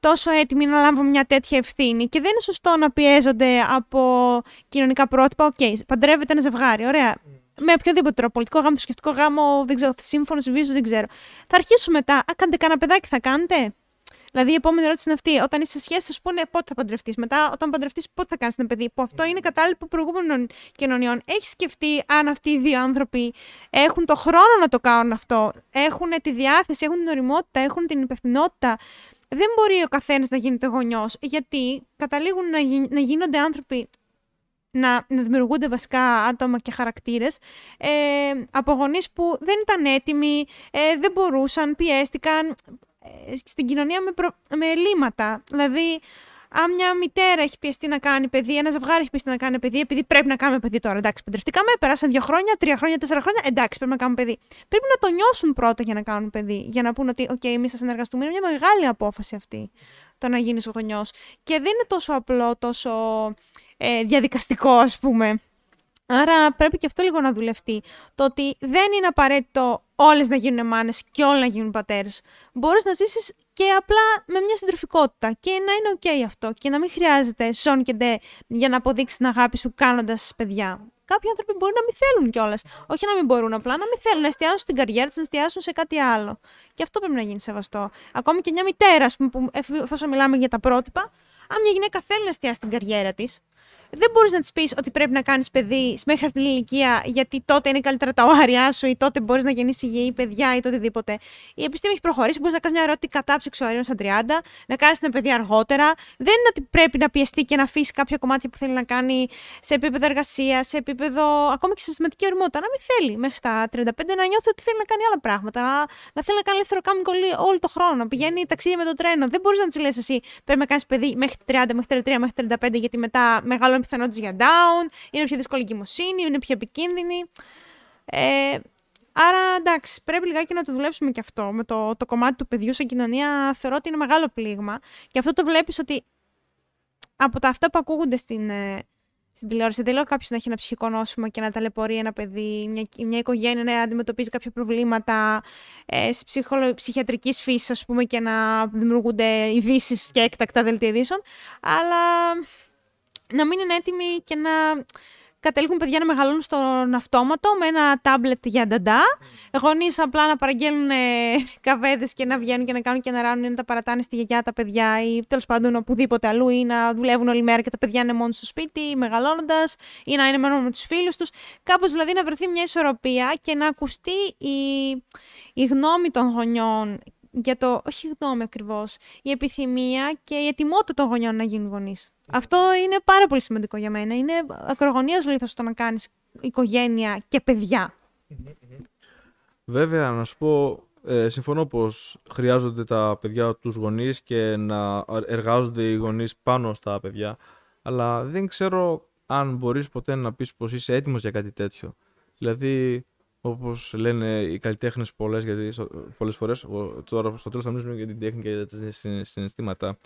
τόσο έτοιμοι να λάβουν μια τέτοια ευθύνη και δεν είναι σωστό να πιέζονται από κοινωνικά πρότυπα. Ok, okay, παντρεύεται ένα ζευγάρι, ωραία με οποιοδήποτε τρόπο, πολιτικό γάμο, θρησκευτικό γάμο, δεν ξέρω, σύμφωνο συμβίωσης, δεν ξέρω. Θα αρχίσουμε μετά. Α, κάνετε κανένα παιδάκι, θα κάνετε. Δηλαδή, η επόμενη ερώτηση είναι αυτή. Όταν είσαι σε σχέση, θα σου πούνε πότε θα παντρευτείς. Μετά, όταν παντρευτείς, πότε θα κάνεις ένα παιδί. Που αυτό είναι κατάλοιπο προηγούμενων κοινωνιών. Έχεις σκεφτεί αν αυτοί οι δύο άνθρωποι έχουν το χρόνο να το κάνουν αυτό; Έχουν τη διάθεση, έχουν την ωριμότητα, έχουν την υπευθυνότητα; Δεν μπορεί ο καθένας να γίνεται γονιός, γιατί καταλήγουν να, να γίνονται άνθρωποι να, να δημιουργούνται βασικά άτομα και χαρακτήρες ε, από γονείς που δεν ήταν έτοιμοι, ε, δεν μπορούσαν, πιέστηκαν ε, στην κοινωνία με, προ, με ελλείμματα. Δηλαδή, αν μια μητέρα έχει πιεστεί να κάνει παιδί, ένα ζευγάρι έχει πιεστεί να κάνει παιδί, επειδή πρέπει να κάνουμε παιδί τώρα. Εντάξει, παντρευτήκαμε, περάσαν δύο χρόνια, τρία χρόνια, τέσσερα χρόνια. Εντάξει, πρέπει να κάνουμε παιδί. Πρέπει να το νιώσουν πρώτα για να κάνουν παιδί. Για να πούνε ότι, OK, εμείς θα συνεργαστούμε. Είναι μια μεγάλη απόφαση αυτή το να γίνεις γονιός. Και δεν είναι τόσο απλό, τόσο ε, διαδικαστικό ας πούμε. Άρα πρέπει και αυτό λίγο να δουλευτεί. Το ότι δεν είναι απαραίτητο όλες να γίνουν μάνες και όλοι να γίνουν πατέρες. Μπορείς να ζήσεις και απλά με μια συντροφικότητα και να είναι ok αυτό και να μην χρειάζεται σον και ντε για να αποδείξεις την αγάπη σου κάνοντας παιδιά. Κάποιοι άνθρωποι μπορεί να μην θέλουν κιόλας. Όχι να μην μπορούν απλά, να μην θέλουν να εστιάσουν στην καριέρα τους, να εστιάσουν σε κάτι άλλο. Και αυτό πρέπει να γίνει σεβαστό. Ακόμη και μια μητέρα, που εφόσον μιλάμε για τα πρότυπα, αν μια γυναίκα θέλει να εστιάσει στην καριέρα της, δεν μπορείς να της πεις ότι πρέπει να κάνεις παιδί μέχρι αυτήν την ηλικία, γιατί τότε είναι καλύτερα τα οάρια σου ή τότε μπορείς να γεννήσεις υγιή παιδιά ή το οτιδήποτε. Η επιστήμη έχει προχωρήσει. Μπορείς να κάνεις μια ερώτηση κατάψυξη οαρίων στα 30, να κάνεις ένα παιδί αργότερα. Δεν είναι ότι πρέπει να πιεστεί και να αφήσει κάποια κομμάτια που θέλει να κάνει σε επίπεδο εργασίας, σε επίπεδο ακόμη και σε συστηματική ορμότητα. Να μην θέλει μέχρι τα 35 να νιώθει ότι θέλει να κάνει άλλα πράγματα. Να, να θέλει να κάνει ελεύθερο κάμικο όλο το χρόνο. Να πηγαίνει ταξίδια με το τρένο. Δεν μπορείς να της λες εσύ πρέπει να κάνεις παιδί μέχρι 30, μέχρι 33, μέχρι 35, γιατί μετά μεγάλο πιθανότητε για down, είναι πιο δύσκολη εγκυμοσύνη, είναι πιο επικίνδυνη. Ε, άρα εντάξει, πρέπει λιγάκι να το δουλέψουμε και αυτό. Με το, το κομμάτι του παιδιού σε κοινωνία θεωρώ ότι είναι μεγάλο πλήγμα. Και αυτό το βλέπεις ότι από τα αυτά που ακούγονται στην, ε, στην τηλεόραση, δεν λέω κάποιος να έχει ένα ψυχικό νόσημα και να ταλαιπωρεί ένα παιδί, μια, μια οικογένεια να αντιμετωπίζει κάποια προβλήματα ε, ψυχιατρικής φύσης, ας πούμε, και να δημιουργούνται ειδήσεις και έκτακτα δελτία ειδήσεων. Αλλά να μην είναι έτοιμοι και να καταλήγουν παιδιά να μεγαλώνουν στον αυτόματο με ένα τάμπλετ για νταντά. Mm. Γονεί απλά να παραγγέλνουν ε, καβέδε και να βγαίνουν και να κάνουν και να ράνουν ή να τα παρατάνε στη γιαγιά τα παιδιά ή τέλος πάντων οπουδήποτε αλλού ή να δουλεύουν όλη μέρα και τα παιδιά είναι μόνο στο σπίτι μεγαλώνοντας ή να είναι μόνο με τους φίλους τους. Κάπως δηλαδή να βρεθεί μια ισορροπία και να ακουστεί η, η γνώμη των γονιών για το, όχι γνώμη ακριβώς, η επιθυμία και η ετοιμότητα των γονιών να γίνουν γονείς. Αυτό είναι πάρα πολύ σημαντικό για μένα. Είναι ακρογωνία λήθο το να κάνεις οικογένεια και παιδιά. Βέβαια, να σου πω, ε, συμφωνώ πως χρειάζονται τα παιδιά τους γονείς και να εργάζονται οι γονείς πάνω στα παιδιά, αλλά δεν ξέρω αν μπορείς ποτέ να πεις πως είσαι έτοιμος για κάτι τέτοιο. Δηλαδή, όπως λένε οι καλλιτέχνες πολλές, γιατί πολλές φορές, τώρα στο τέλος θα μιλήσουμε για την τέχνη και για τα συναισθήματα,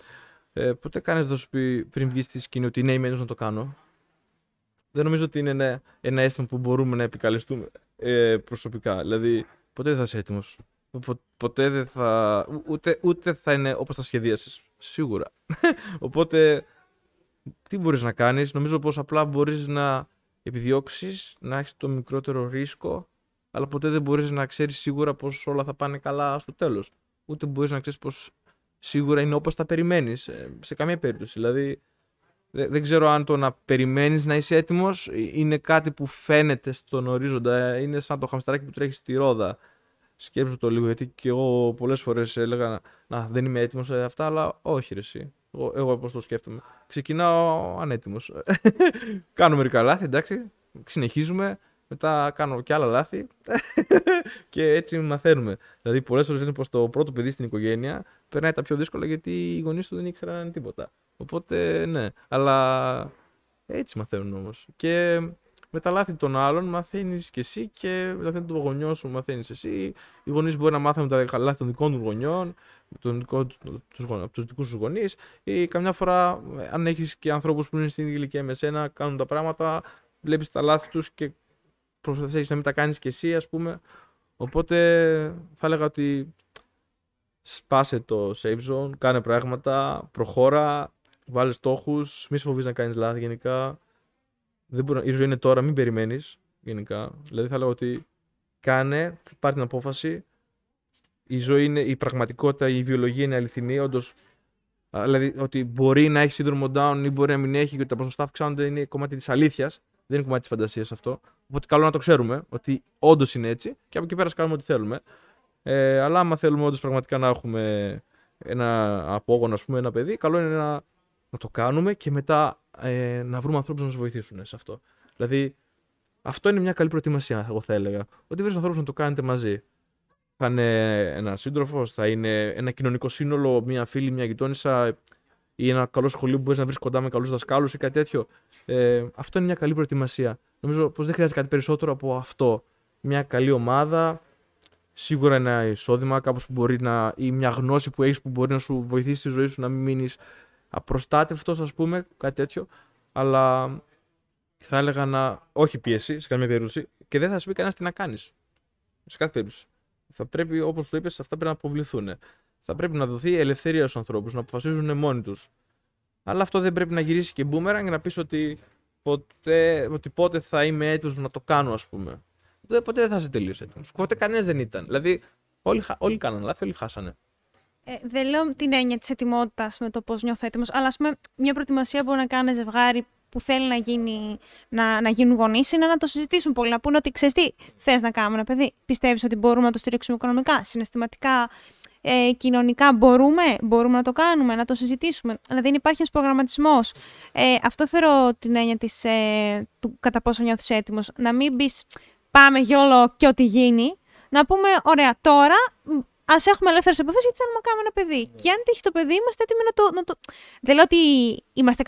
ε, ποτέ κανείς δεν σου πει πριν βγεις στη σκηνή ότι ναι, είμαι έτοιμος να το κάνω. Δεν νομίζω ότι είναι ένα, ένα αίσθημα που μπορούμε να επικαλεστούμε ε, προσωπικά. Δηλαδή, ποτέ δεν θα είσαι έτοιμος. Ποτέ δεν θα. Ούτε, ούτε θα είναι όπως τα σχεδίασες. Σίγουρα. Οπότε, τι μπορείς να κάνεις; Νομίζω πως απλά μπορείς να επιδιώξεις να έχεις το μικρότερο ρίσκο, αλλά ποτέ δεν μπορείς να ξέρεις σίγουρα πως όλα θα πάνε καλά στο τέλος. Ούτε μπορείς να ξέρεις πως σίγουρα είναι όπως τα περιμένεις ε, σε καμία περίπτωση. Δηλαδή, δεν ξέρω αν το να περιμένεις να είσαι έτοιμος είναι κάτι που φαίνεται στον ορίζοντα. Είναι σαν το χαμστράκι που τρέχει στη ρόδα. Σκέψου το λίγο, γιατί και εγώ πολλές φορές έλεγα να δεν είμαι έτοιμος σε αυτά, αλλά όχι ρε εσύ. Εγώ, εγώ πώς το σκέφτομαι. Ξεκινάω ανέτοιμος. Κάνω μερικά λάθη, εντάξει. Συνεχίζουμε. Μετά κάνω και άλλα λάθη και έτσι μαθαίνουμε. Δηλαδή, πολλές φορές λένε πως το πρώτο παιδί στην οικογένεια περνάει τα πιο δύσκολα γιατί οι γονείς του δεν ήξεραν τίποτα. Οπότε ναι, αλλά έτσι μαθαίνουν όμως. Και με τα λάθη των άλλων μαθαίνεις και εσύ και με τα λάθη των γονιών σου μαθαίνεις εσύ. Οι γονείς μπορεί να μάθουν με τα λάθη των δικών του γονιών, των δικών του τους δικούς σου γονείς. Ή καμιά φορά, αν έχεις και ανθρώπους που είναι στην ίδια ηλικία με σένα, κάνουν τα πράγματα, βλέπεις τα λάθη τους και προσπαθεί να μην τα κάνεις και εσύ, ας πούμε. Οπότε θα έλεγα ότι σπάσε το safe zone, κάνε πράγματα, προχώρα, Βάλει στόχους, μη σε φοβείς να κάνεις λάθη γενικά. Δεν μπορεί, η ζωή είναι τώρα, μην περιμένεις γενικά. Δηλαδή θα λέω ότι κάνε, πάρει την απόφαση. Η ζωή είναι η πραγματικότητα, η βιολογία είναι αληθινή. Όντως, δηλαδή ότι μπορεί να έχεις σύνδρομο down ή μπορεί να μην έχει και ότι τα ποσοστά αυξάνονται είναι κομμάτι της αλήθειας. Δεν είναι κομμάτι της φαντασίας αυτό. Οπότε καλό να το ξέρουμε ότι όντως είναι έτσι και από εκεί πέρα κάνουμε ό,τι θέλουμε. Ε, αλλά άμα θέλουμε όντως πραγματικά να έχουμε ένα απόγονο, ας πούμε, ένα παιδί, καλό είναι να να το κάνουμε και μετά ε, να βρούμε ανθρώπους να μας βοηθήσουν σε αυτό. Δηλαδή, αυτό είναι μια καλή προετοιμασία, εγώ θα έλεγα. Ότι βρεις ανθρώπους να το κάνετε μαζί. Θα είναι ένα σύντροφος, θα είναι ένα κοινωνικό σύνολο, μια φίλη, μια γειτόνισσα ή ένα καλό σχολείο που μπορείς να βρεις κοντά με καλούς δασκάλους ή κάτι τέτοιο. Ε, αυτό είναι μια καλή προετοιμασία. Νομίζω πως δεν χρειάζεται κάτι περισσότερο από αυτό. Μια καλή ομάδα, σίγουρα ένα εισόδημα, κάπως που μπορεί να. ή μια γνώση που έχεις που μπορεί να σου βοηθήσει τη ζωή σου να μην μείνεις απροστάτευτος, ας πούμε, κάτι τέτοιο. Αλλά θα έλεγα να. Όχι πίεση σε καμία περίπτωση και δεν θα σου πει κανένας τι να κάνεις. Σε κάθε περίπτωση. Θα πρέπει, όπως το είπες, αυτά πρέπει να αποβληθούν. Θα πρέπει να δοθεί ελευθερία στους ανθρώπους να αποφασίζουν μόνοι τους. Αλλά αυτό δεν πρέπει να γυρίσει και μπούμερα για να πεις ότι, ποτέ, ότι πότε θα είμαι έτοιμος να το κάνω, ας πούμε. Ποτέ δεν θα είσαι τελείως έτοιμος. Ποτέ κανένας δεν ήταν. Δηλαδή, όλοι, όλοι κάνανε λάθη, όλοι χάσανε. Ε, δεν λέω την έννοια της ετοιμότητας με το πώς νιώθω έτοιμος, αλλά ας πούμε, μια προετοιμασία μπορεί να κάνει ζευγάρι που θέλει να, γίνει, να, να γίνουν γονείς είναι να το συζητήσουν πολύ. Να πούνε ότι ξέρεις τι, θες να κάνουμε ένα παιδί. Πιστεύεις ότι μπορούμε να το στηρίξουμε οικονομικά, συναισθηματικά, ε, κοινωνικά. Μπορούμε, μπορούμε να το κάνουμε, να το συζητήσουμε. Δηλαδή, υπάρχει ένας προγραμματισμός. Ε, αυτό θεωρώ την έννοια της, ε, του κατά πόσο νιώθεις έτοιμος. Να μην μπει πάμε γιόλο και ό,τι γίνει. Να πούμε, ωραία, τώρα Α έχουμε ελεύθερες επαφές γιατί θέλουμε να κάνουμε ένα παιδί. Yeah. Ναι. Και αν τύχει το παιδί, είμαστε έτοιμοι να το, να το. Δεν λέω ότι είμαστε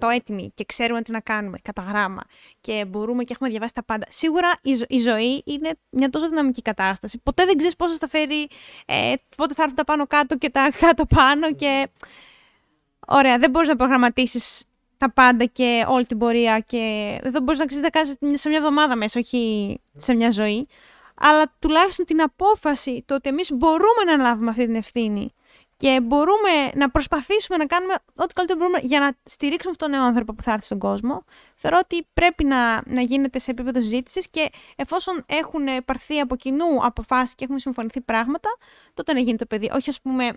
100% έτοιμοι και ξέρουμε τι να κάνουμε κατά γράμμα και μπορούμε και έχουμε διαβάσει τα πάντα. Σίγουρα η, ζω... η ζωή είναι μια τόσο δυναμική κατάσταση. Ποτέ δεν ξέρεις πόσο θα φέρει, ε, πότε θα έρθουν τα πάνω κάτω και τα κάτω πάνω. Και... Ωραία, δεν μπορείς να προγραμματίσεις τα πάντα και όλη την πορεία και δεν μπορείς να ξέρει να κάνει σε μια εβδομάδα μέσα, όχι σε μια ζωή αλλά τουλάχιστον την απόφαση το ότι εμείς μπορούμε να λάβουμε αυτή την ευθύνη και μπορούμε να προσπαθήσουμε να κάνουμε ό,τι καλύτερο μπορούμε για να στηρίξουμε αυτόν τον νέο άνθρωπο που θα έρθει στον κόσμο, θεωρώ ότι πρέπει να, να γίνεται σε επίπεδο συζήτησης και εφόσον έχουν πάρθει από κοινού αποφάσεις και έχουν συμφωνηθεί πράγματα, τότε να γίνει το παιδί. Όχι, ας πούμε,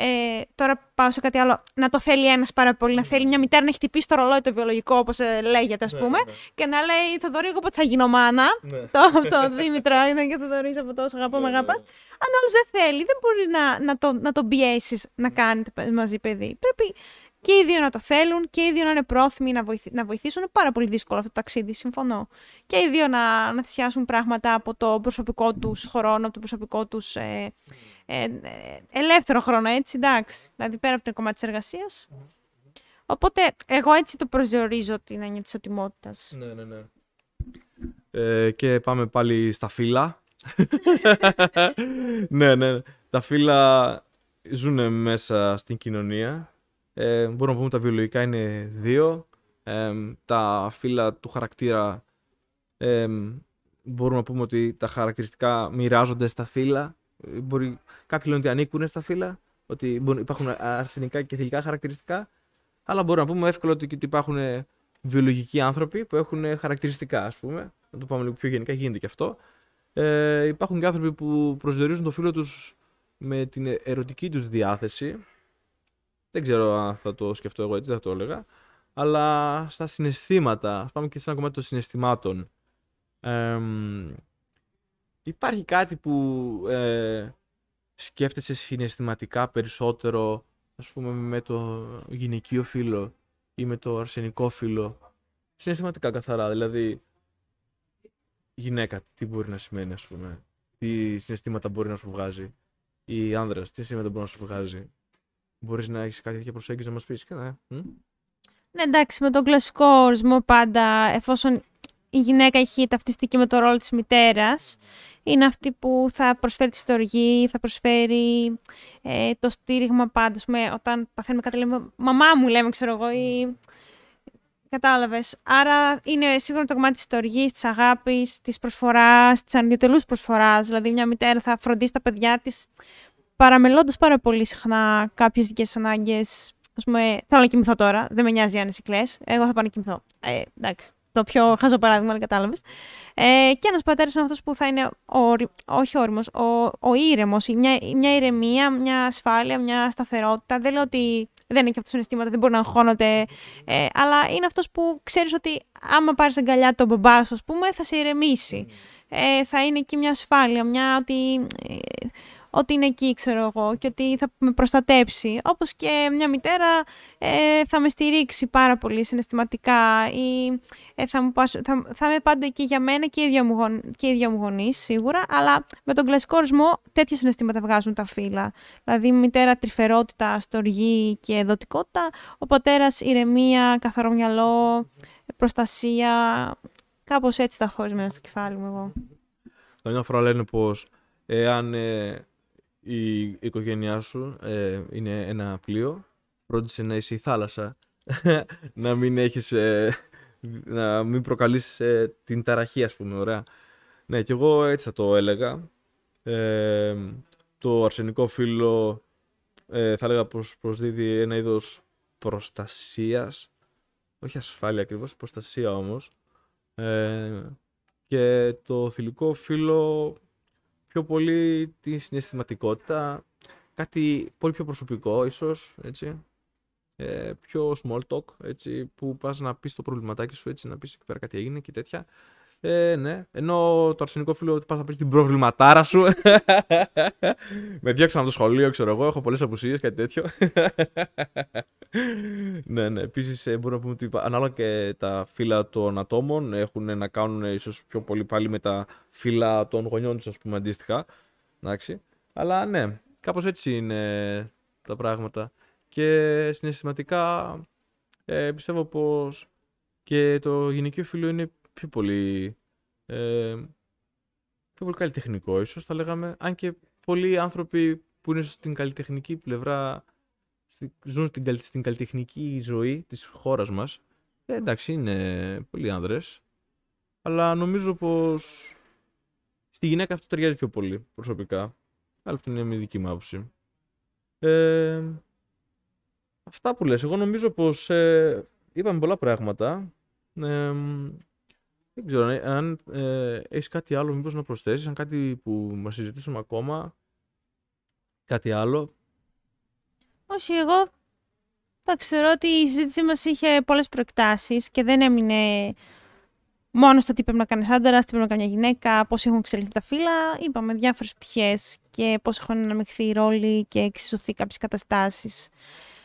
ε, τώρα πάω σε κάτι άλλο, να το θέλει ένας πάρα πολύ, να θέλει μια μητέρα να έχει χτυπήσει το ρολόι το βιολογικό, όπως ε, λέγεται, ας Ναι, πούμε, ναι, ναι. και να λέει Θοδωρή, εγώ πότε θα γίνω μάνα; Ναι. το, το Δήμητρο είναι και Θοδωρής από τόσο αγαπώ, με Ναι, ναι, αγαπάς. ναι. Αν άλλος δεν θέλει, δεν μπορεί να, να, το, να τον πιέσεις να κάνετε παι- μαζί παιδί. Πρέπει και οι δύο να το θέλουν και οι δύο να είναι πρόθυμοι να, βοηθ, να βοηθήσουν. Είναι πάρα πολύ δύσκολο αυτό το ταξίδι, συμφωνώ. Και οι δύο να, να θυσιάσουν πράγματα από το προσωπικό τους χρόνο, από το προσωπικό τους ε, ε, ε, ελεύθερο χρόνο, έτσι, εντάξει. Δηλαδή πέρα από το κομμάτι της εργασίας. Οπότε εγώ έτσι το προσδιορίζω την έννοια της οτιμότητα. Ναι, ναι, ναι. Ε, και πάμε πάλι στα φύλλα. ναι, ναι. Τα φύλλα ζουν μέσα στην κοινωνία. Ε, μπορούμε να πούμε ότι τα βιολογικά είναι δύο. Ε, τα φύλλα του χαρακτήρα ε, μπορούμε να πούμε ότι τα χαρακτηριστικά μοιράζονται στα φύλλα. Ε, Μπορεί, κάποιοι λένε ότι ανήκουν στα φύλλα, ότι μπορεί- υπάρχουν αρσενικά και θηλυκά χαρακτηριστικά. Αλλά μπορούμε να πούμε εύκολα ότι, ότι υπάρχουν βιολογικοί άνθρωποι που έχουν χαρακτηριστικά, ας πούμε. Να το πάμε λίγο πιο γενικά, γίνεται και αυτό. Ε, υπάρχουν και άνθρωποι που προσδιορίζουν το φίλο τους με την ερωτική τους διάθεση. Δεν ξέρω αν θα το σκεφτώ εγώ έτσι, δεν θα το έλεγα. Αλλά στα συναισθήματα, ας πάμε και σε ένα κομμάτι των συναισθημάτων. Εμ, υπάρχει κάτι που ε, σκέφτεσαι συναισθηματικά περισσότερο, ας πούμε, με το γυναικείο φύλλο ή με το αρσενικό φύλλο; Συναισθηματικά καθαρά, δηλαδή γυναίκα τι μπορεί να σημαίνει, ας πούμε; Τι συναισθήματα μπορεί να σου βγάζει; Ή άνδρας, τι συναισθήματα μπορεί να σου βγάζει; Μπορείς να έχεις κάτι τέτοια προσέγγιση να μας πεις; Και, ναι. μ; Ναι, εντάξει, με τον κλασικό ορισμό πάντα, εφόσον η γυναίκα έχει ταυτιστική με το ρόλο της μητέρας, είναι αυτή που θα προσφέρει τη στοργή, θα προσφέρει ε, το στήριγμα πάντα. Ας πούμε, όταν παθαίνουμε κάτι, λέμε «μαμά μου» λέμε, ξέρω εγώ, ή... Κατάλαβες. Άρα είναι σίγουρα το κομμάτι της στοργής, της αγάπης, της προσφοράς, της ανιδιοτελούς προσφοράς. Δηλαδή μια μητέρα θα φροντίσει τα παιδιά της παραμελώντας πάρα πολύ συχνά κάποιες δικές ανάγκες Α πούμε, θέλω να κοιμηθώ τώρα. Δεν με νοιάζει αν εσύ κλαις. Εγώ θα πάω να κοιμηθώ. Ε, εντάξει. Το πιο χάζο παράδειγμα, αν κατάλαβες. Ε, και ένας πατέρας είναι αυτός που θα είναι ο, όχι όριμος, ο, ο ήρεμος, μια, μια ηρεμία, μια ασφάλεια, μια σταθερότητα. Δεν λέω ότι δεν έχει αυτός συναισθήματα, δεν μπορεί να αγχώνονται. Ε, αλλά είναι αυτός που ξέρεις ότι άμα πάρεις την αγκαλιά τον μπαμπά σου, ας πούμε, θα σε ηρεμήσει. Ε, θα είναι εκεί μια ασφάλεια, μια ότι. Ε, ότι είναι εκεί, ξέρω εγώ, και ότι θα με προστατέψει. Όπως και μια μητέρα ε, θα με στηρίξει πάρα πολύ συναισθηματικά ή ε, θα, μου πας, θα, θα είμαι πάντα εκεί για μένα και οι ίδια μου, γον, και οι ίδια μου γονείς, σίγουρα, αλλά με τον κλασικό ορισμό τέτοια συναισθήματα βγάζουν τα φύλλα. Δηλαδή η μητέρα τρυφερότητα, στοργή και δοτικότητα, ο πατέρας ηρεμία, καθαρό μυαλό, προστασία, κάπως έτσι τα έχω ορισμένα στο κεφάλι μου εγώ. Καμιά φορά λένε πως εάν ε, η οικογένειά σου ε, είναι ένα πλοίο, φρόντισε να είσαι η θάλασσα. να μην έχεις, ε, να μην προκαλείς ε, την ταραχή, ας πούμε, ωραία. Ναι, και εγώ έτσι θα το έλεγα. Ε, το αρσενικό φύλλο ε, θα έλεγα πως προσδίδει ένα είδος προστασίας. Όχι ασφάλεια ακριβώς, προστασία όμως. Ε, και το θηλυκό φύλλο πιο πολύ τη συναισθηματικότητα, κάτι πολύ πιο προσωπικό ίσως, έτσι. Ε, πιο small talk, έτσι, που πας να πεις το προβληματάκι σου, έτσι, να πεις εκεί πέρα κάτι έγινε και τέτοια. Ε, ναι, ενώ το αρσενικό φύλλο ότι πας να πεις την προβληματάρα σου. Με διώξαν από το σχολείο, ξέρω εγώ, έχω πολλές απουσίες, κάτι τέτοιο. ναι, ναι. Επίσης, μπορούμε να πούμε ότι ανάλογα και τα φύλλα των ατόμων έχουν να κάνουν ίσως πιο πολύ πάλι με τα φύλλα των γονιών τους, ας πούμε, αντίστοιχα. Εντάξει. Αλλά ναι, κάπως έτσι είναι τα πράγματα. Και συναισθηματικά ε, πιστεύω πως και το γυναικείο φύλλο είναι πιο πολύ ε, πιο πολύ καλλιτεχνικό ίσως θα λέγαμε. Αν και πολλοί άνθρωποι που είναι στην καλλιτεχνική πλευρά στη- ζουν στην, καλ- στην καλλιτεχνική ζωή της χώρας μας ε, εντάξει είναι πολλοί άνδρες. Αλλά νομίζω πως στη γυναίκα αυτό ταιριάζει πιο πολύ προσωπικά. Αλλά αυτή είναι μια δική μου άποψη. Ε, αυτά που λες. Εγώ νομίζω πως ε, είπαμε πολλά πράγματα. Ε, δεν ξέρω αν- αν ε, έχεις κάτι άλλο μήπως να προσθέσεις, αν κάτι που μας συζητήσουμε ακόμα, κάτι άλλο. Όχι, εγώ θα ξέρω ότι η συζήτησή μας είχε πολλές προεκτάσεις και δεν έμεινε μόνο στο τι πρέπει να κάνει άντρας, τι πρέπει να κάνει μια γυναίκα, πώς έχουν εξελιχθεί τα φύλλα. Είπαμε διάφορες πτυχές και πώς έχουν αναμειχθεί οι ρόλοι και εξισωθεί κάποιες καταστάσεις.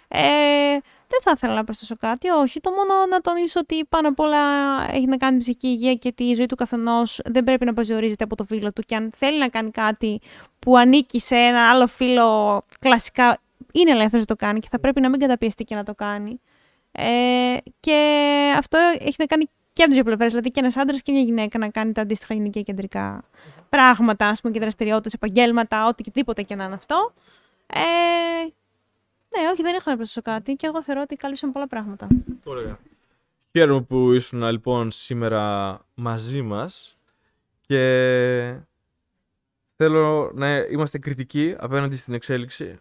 Ε, δεν θα ήθελα να προσθέσω κάτι, όχι. Το μόνο να τονίσω ότι πάνω απ' όλα έχει να κάνει ψυχική υγεία και ότι η ζωή του καθενός δεν πρέπει να προσδιορίζεται από το φίλο του. Και αν θέλει να κάνει κάτι που ανήκει σε ένα άλλο φίλο, κλασικά είναι ελεύθερος να το κάνει και θα πρέπει να μην καταπιεστεί και να το κάνει. Ε, και αυτό έχει να κάνει και από τις δύο πλευρές. Δηλαδή και ένας άντρας και μια γυναίκα να κάνει τα αντίστοιχα γυναικεία κεντρικά πράγματα, ας πούμε, και δραστηριότητες, επαγγέλματα, οτιδήποτε και να είναι αυτό. Ε, ναι, όχι, δεν έχω να προσθέσω κάτι και εγώ θεωρώ ότι κάλυψαν πολλά πράγματα. Ωραία. Χαίρομαι που ήσουν λοιπόν σήμερα μαζί μας και θέλω να είμαστε κριτικοί απέναντι στην εξέλιξη.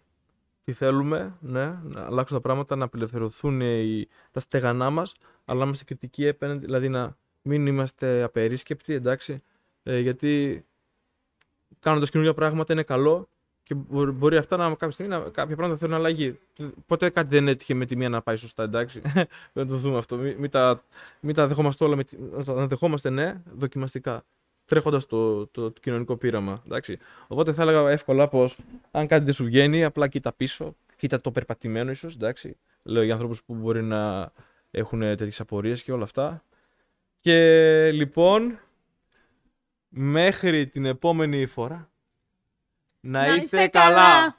Τι θέλουμε, ναι, να αλλάξουν τα πράγματα, να απελευθερωθούν οι, τα στεγανά μας, αλλά να είμαστε κριτικοί απέναντι, δηλαδή να μην είμαστε απερίσκεπτοι, εντάξει, ε, γιατί κάνοντας καινούργια πράγματα είναι καλό και μπορεί αυτά να κάποια στιγμή να, κάποια πράγματα θέλουν αλλαγή. Ποτέ κάτι δεν έτυχε με τη μία να πάει σωστά, εντάξει. να το δούμε αυτό. Μην, τα, μην τα δεχόμαστε όλα, με, να δεχόμαστε ναι, δοκιμαστικά. Τρέχοντας το, το, το, κοινωνικό πείραμα. Εντάξει. Οπότε θα έλεγα εύκολα πως αν κάτι δεν σου βγαίνει, απλά κοίτα πίσω, κοίτα το περπατημένο ίσως. Λέω για ανθρώπους που μπορεί να έχουν τέτοιες απορίες και όλα αυτά. Και λοιπόν, μέχρι την επόμενη φορά. Να, είστε, καλά.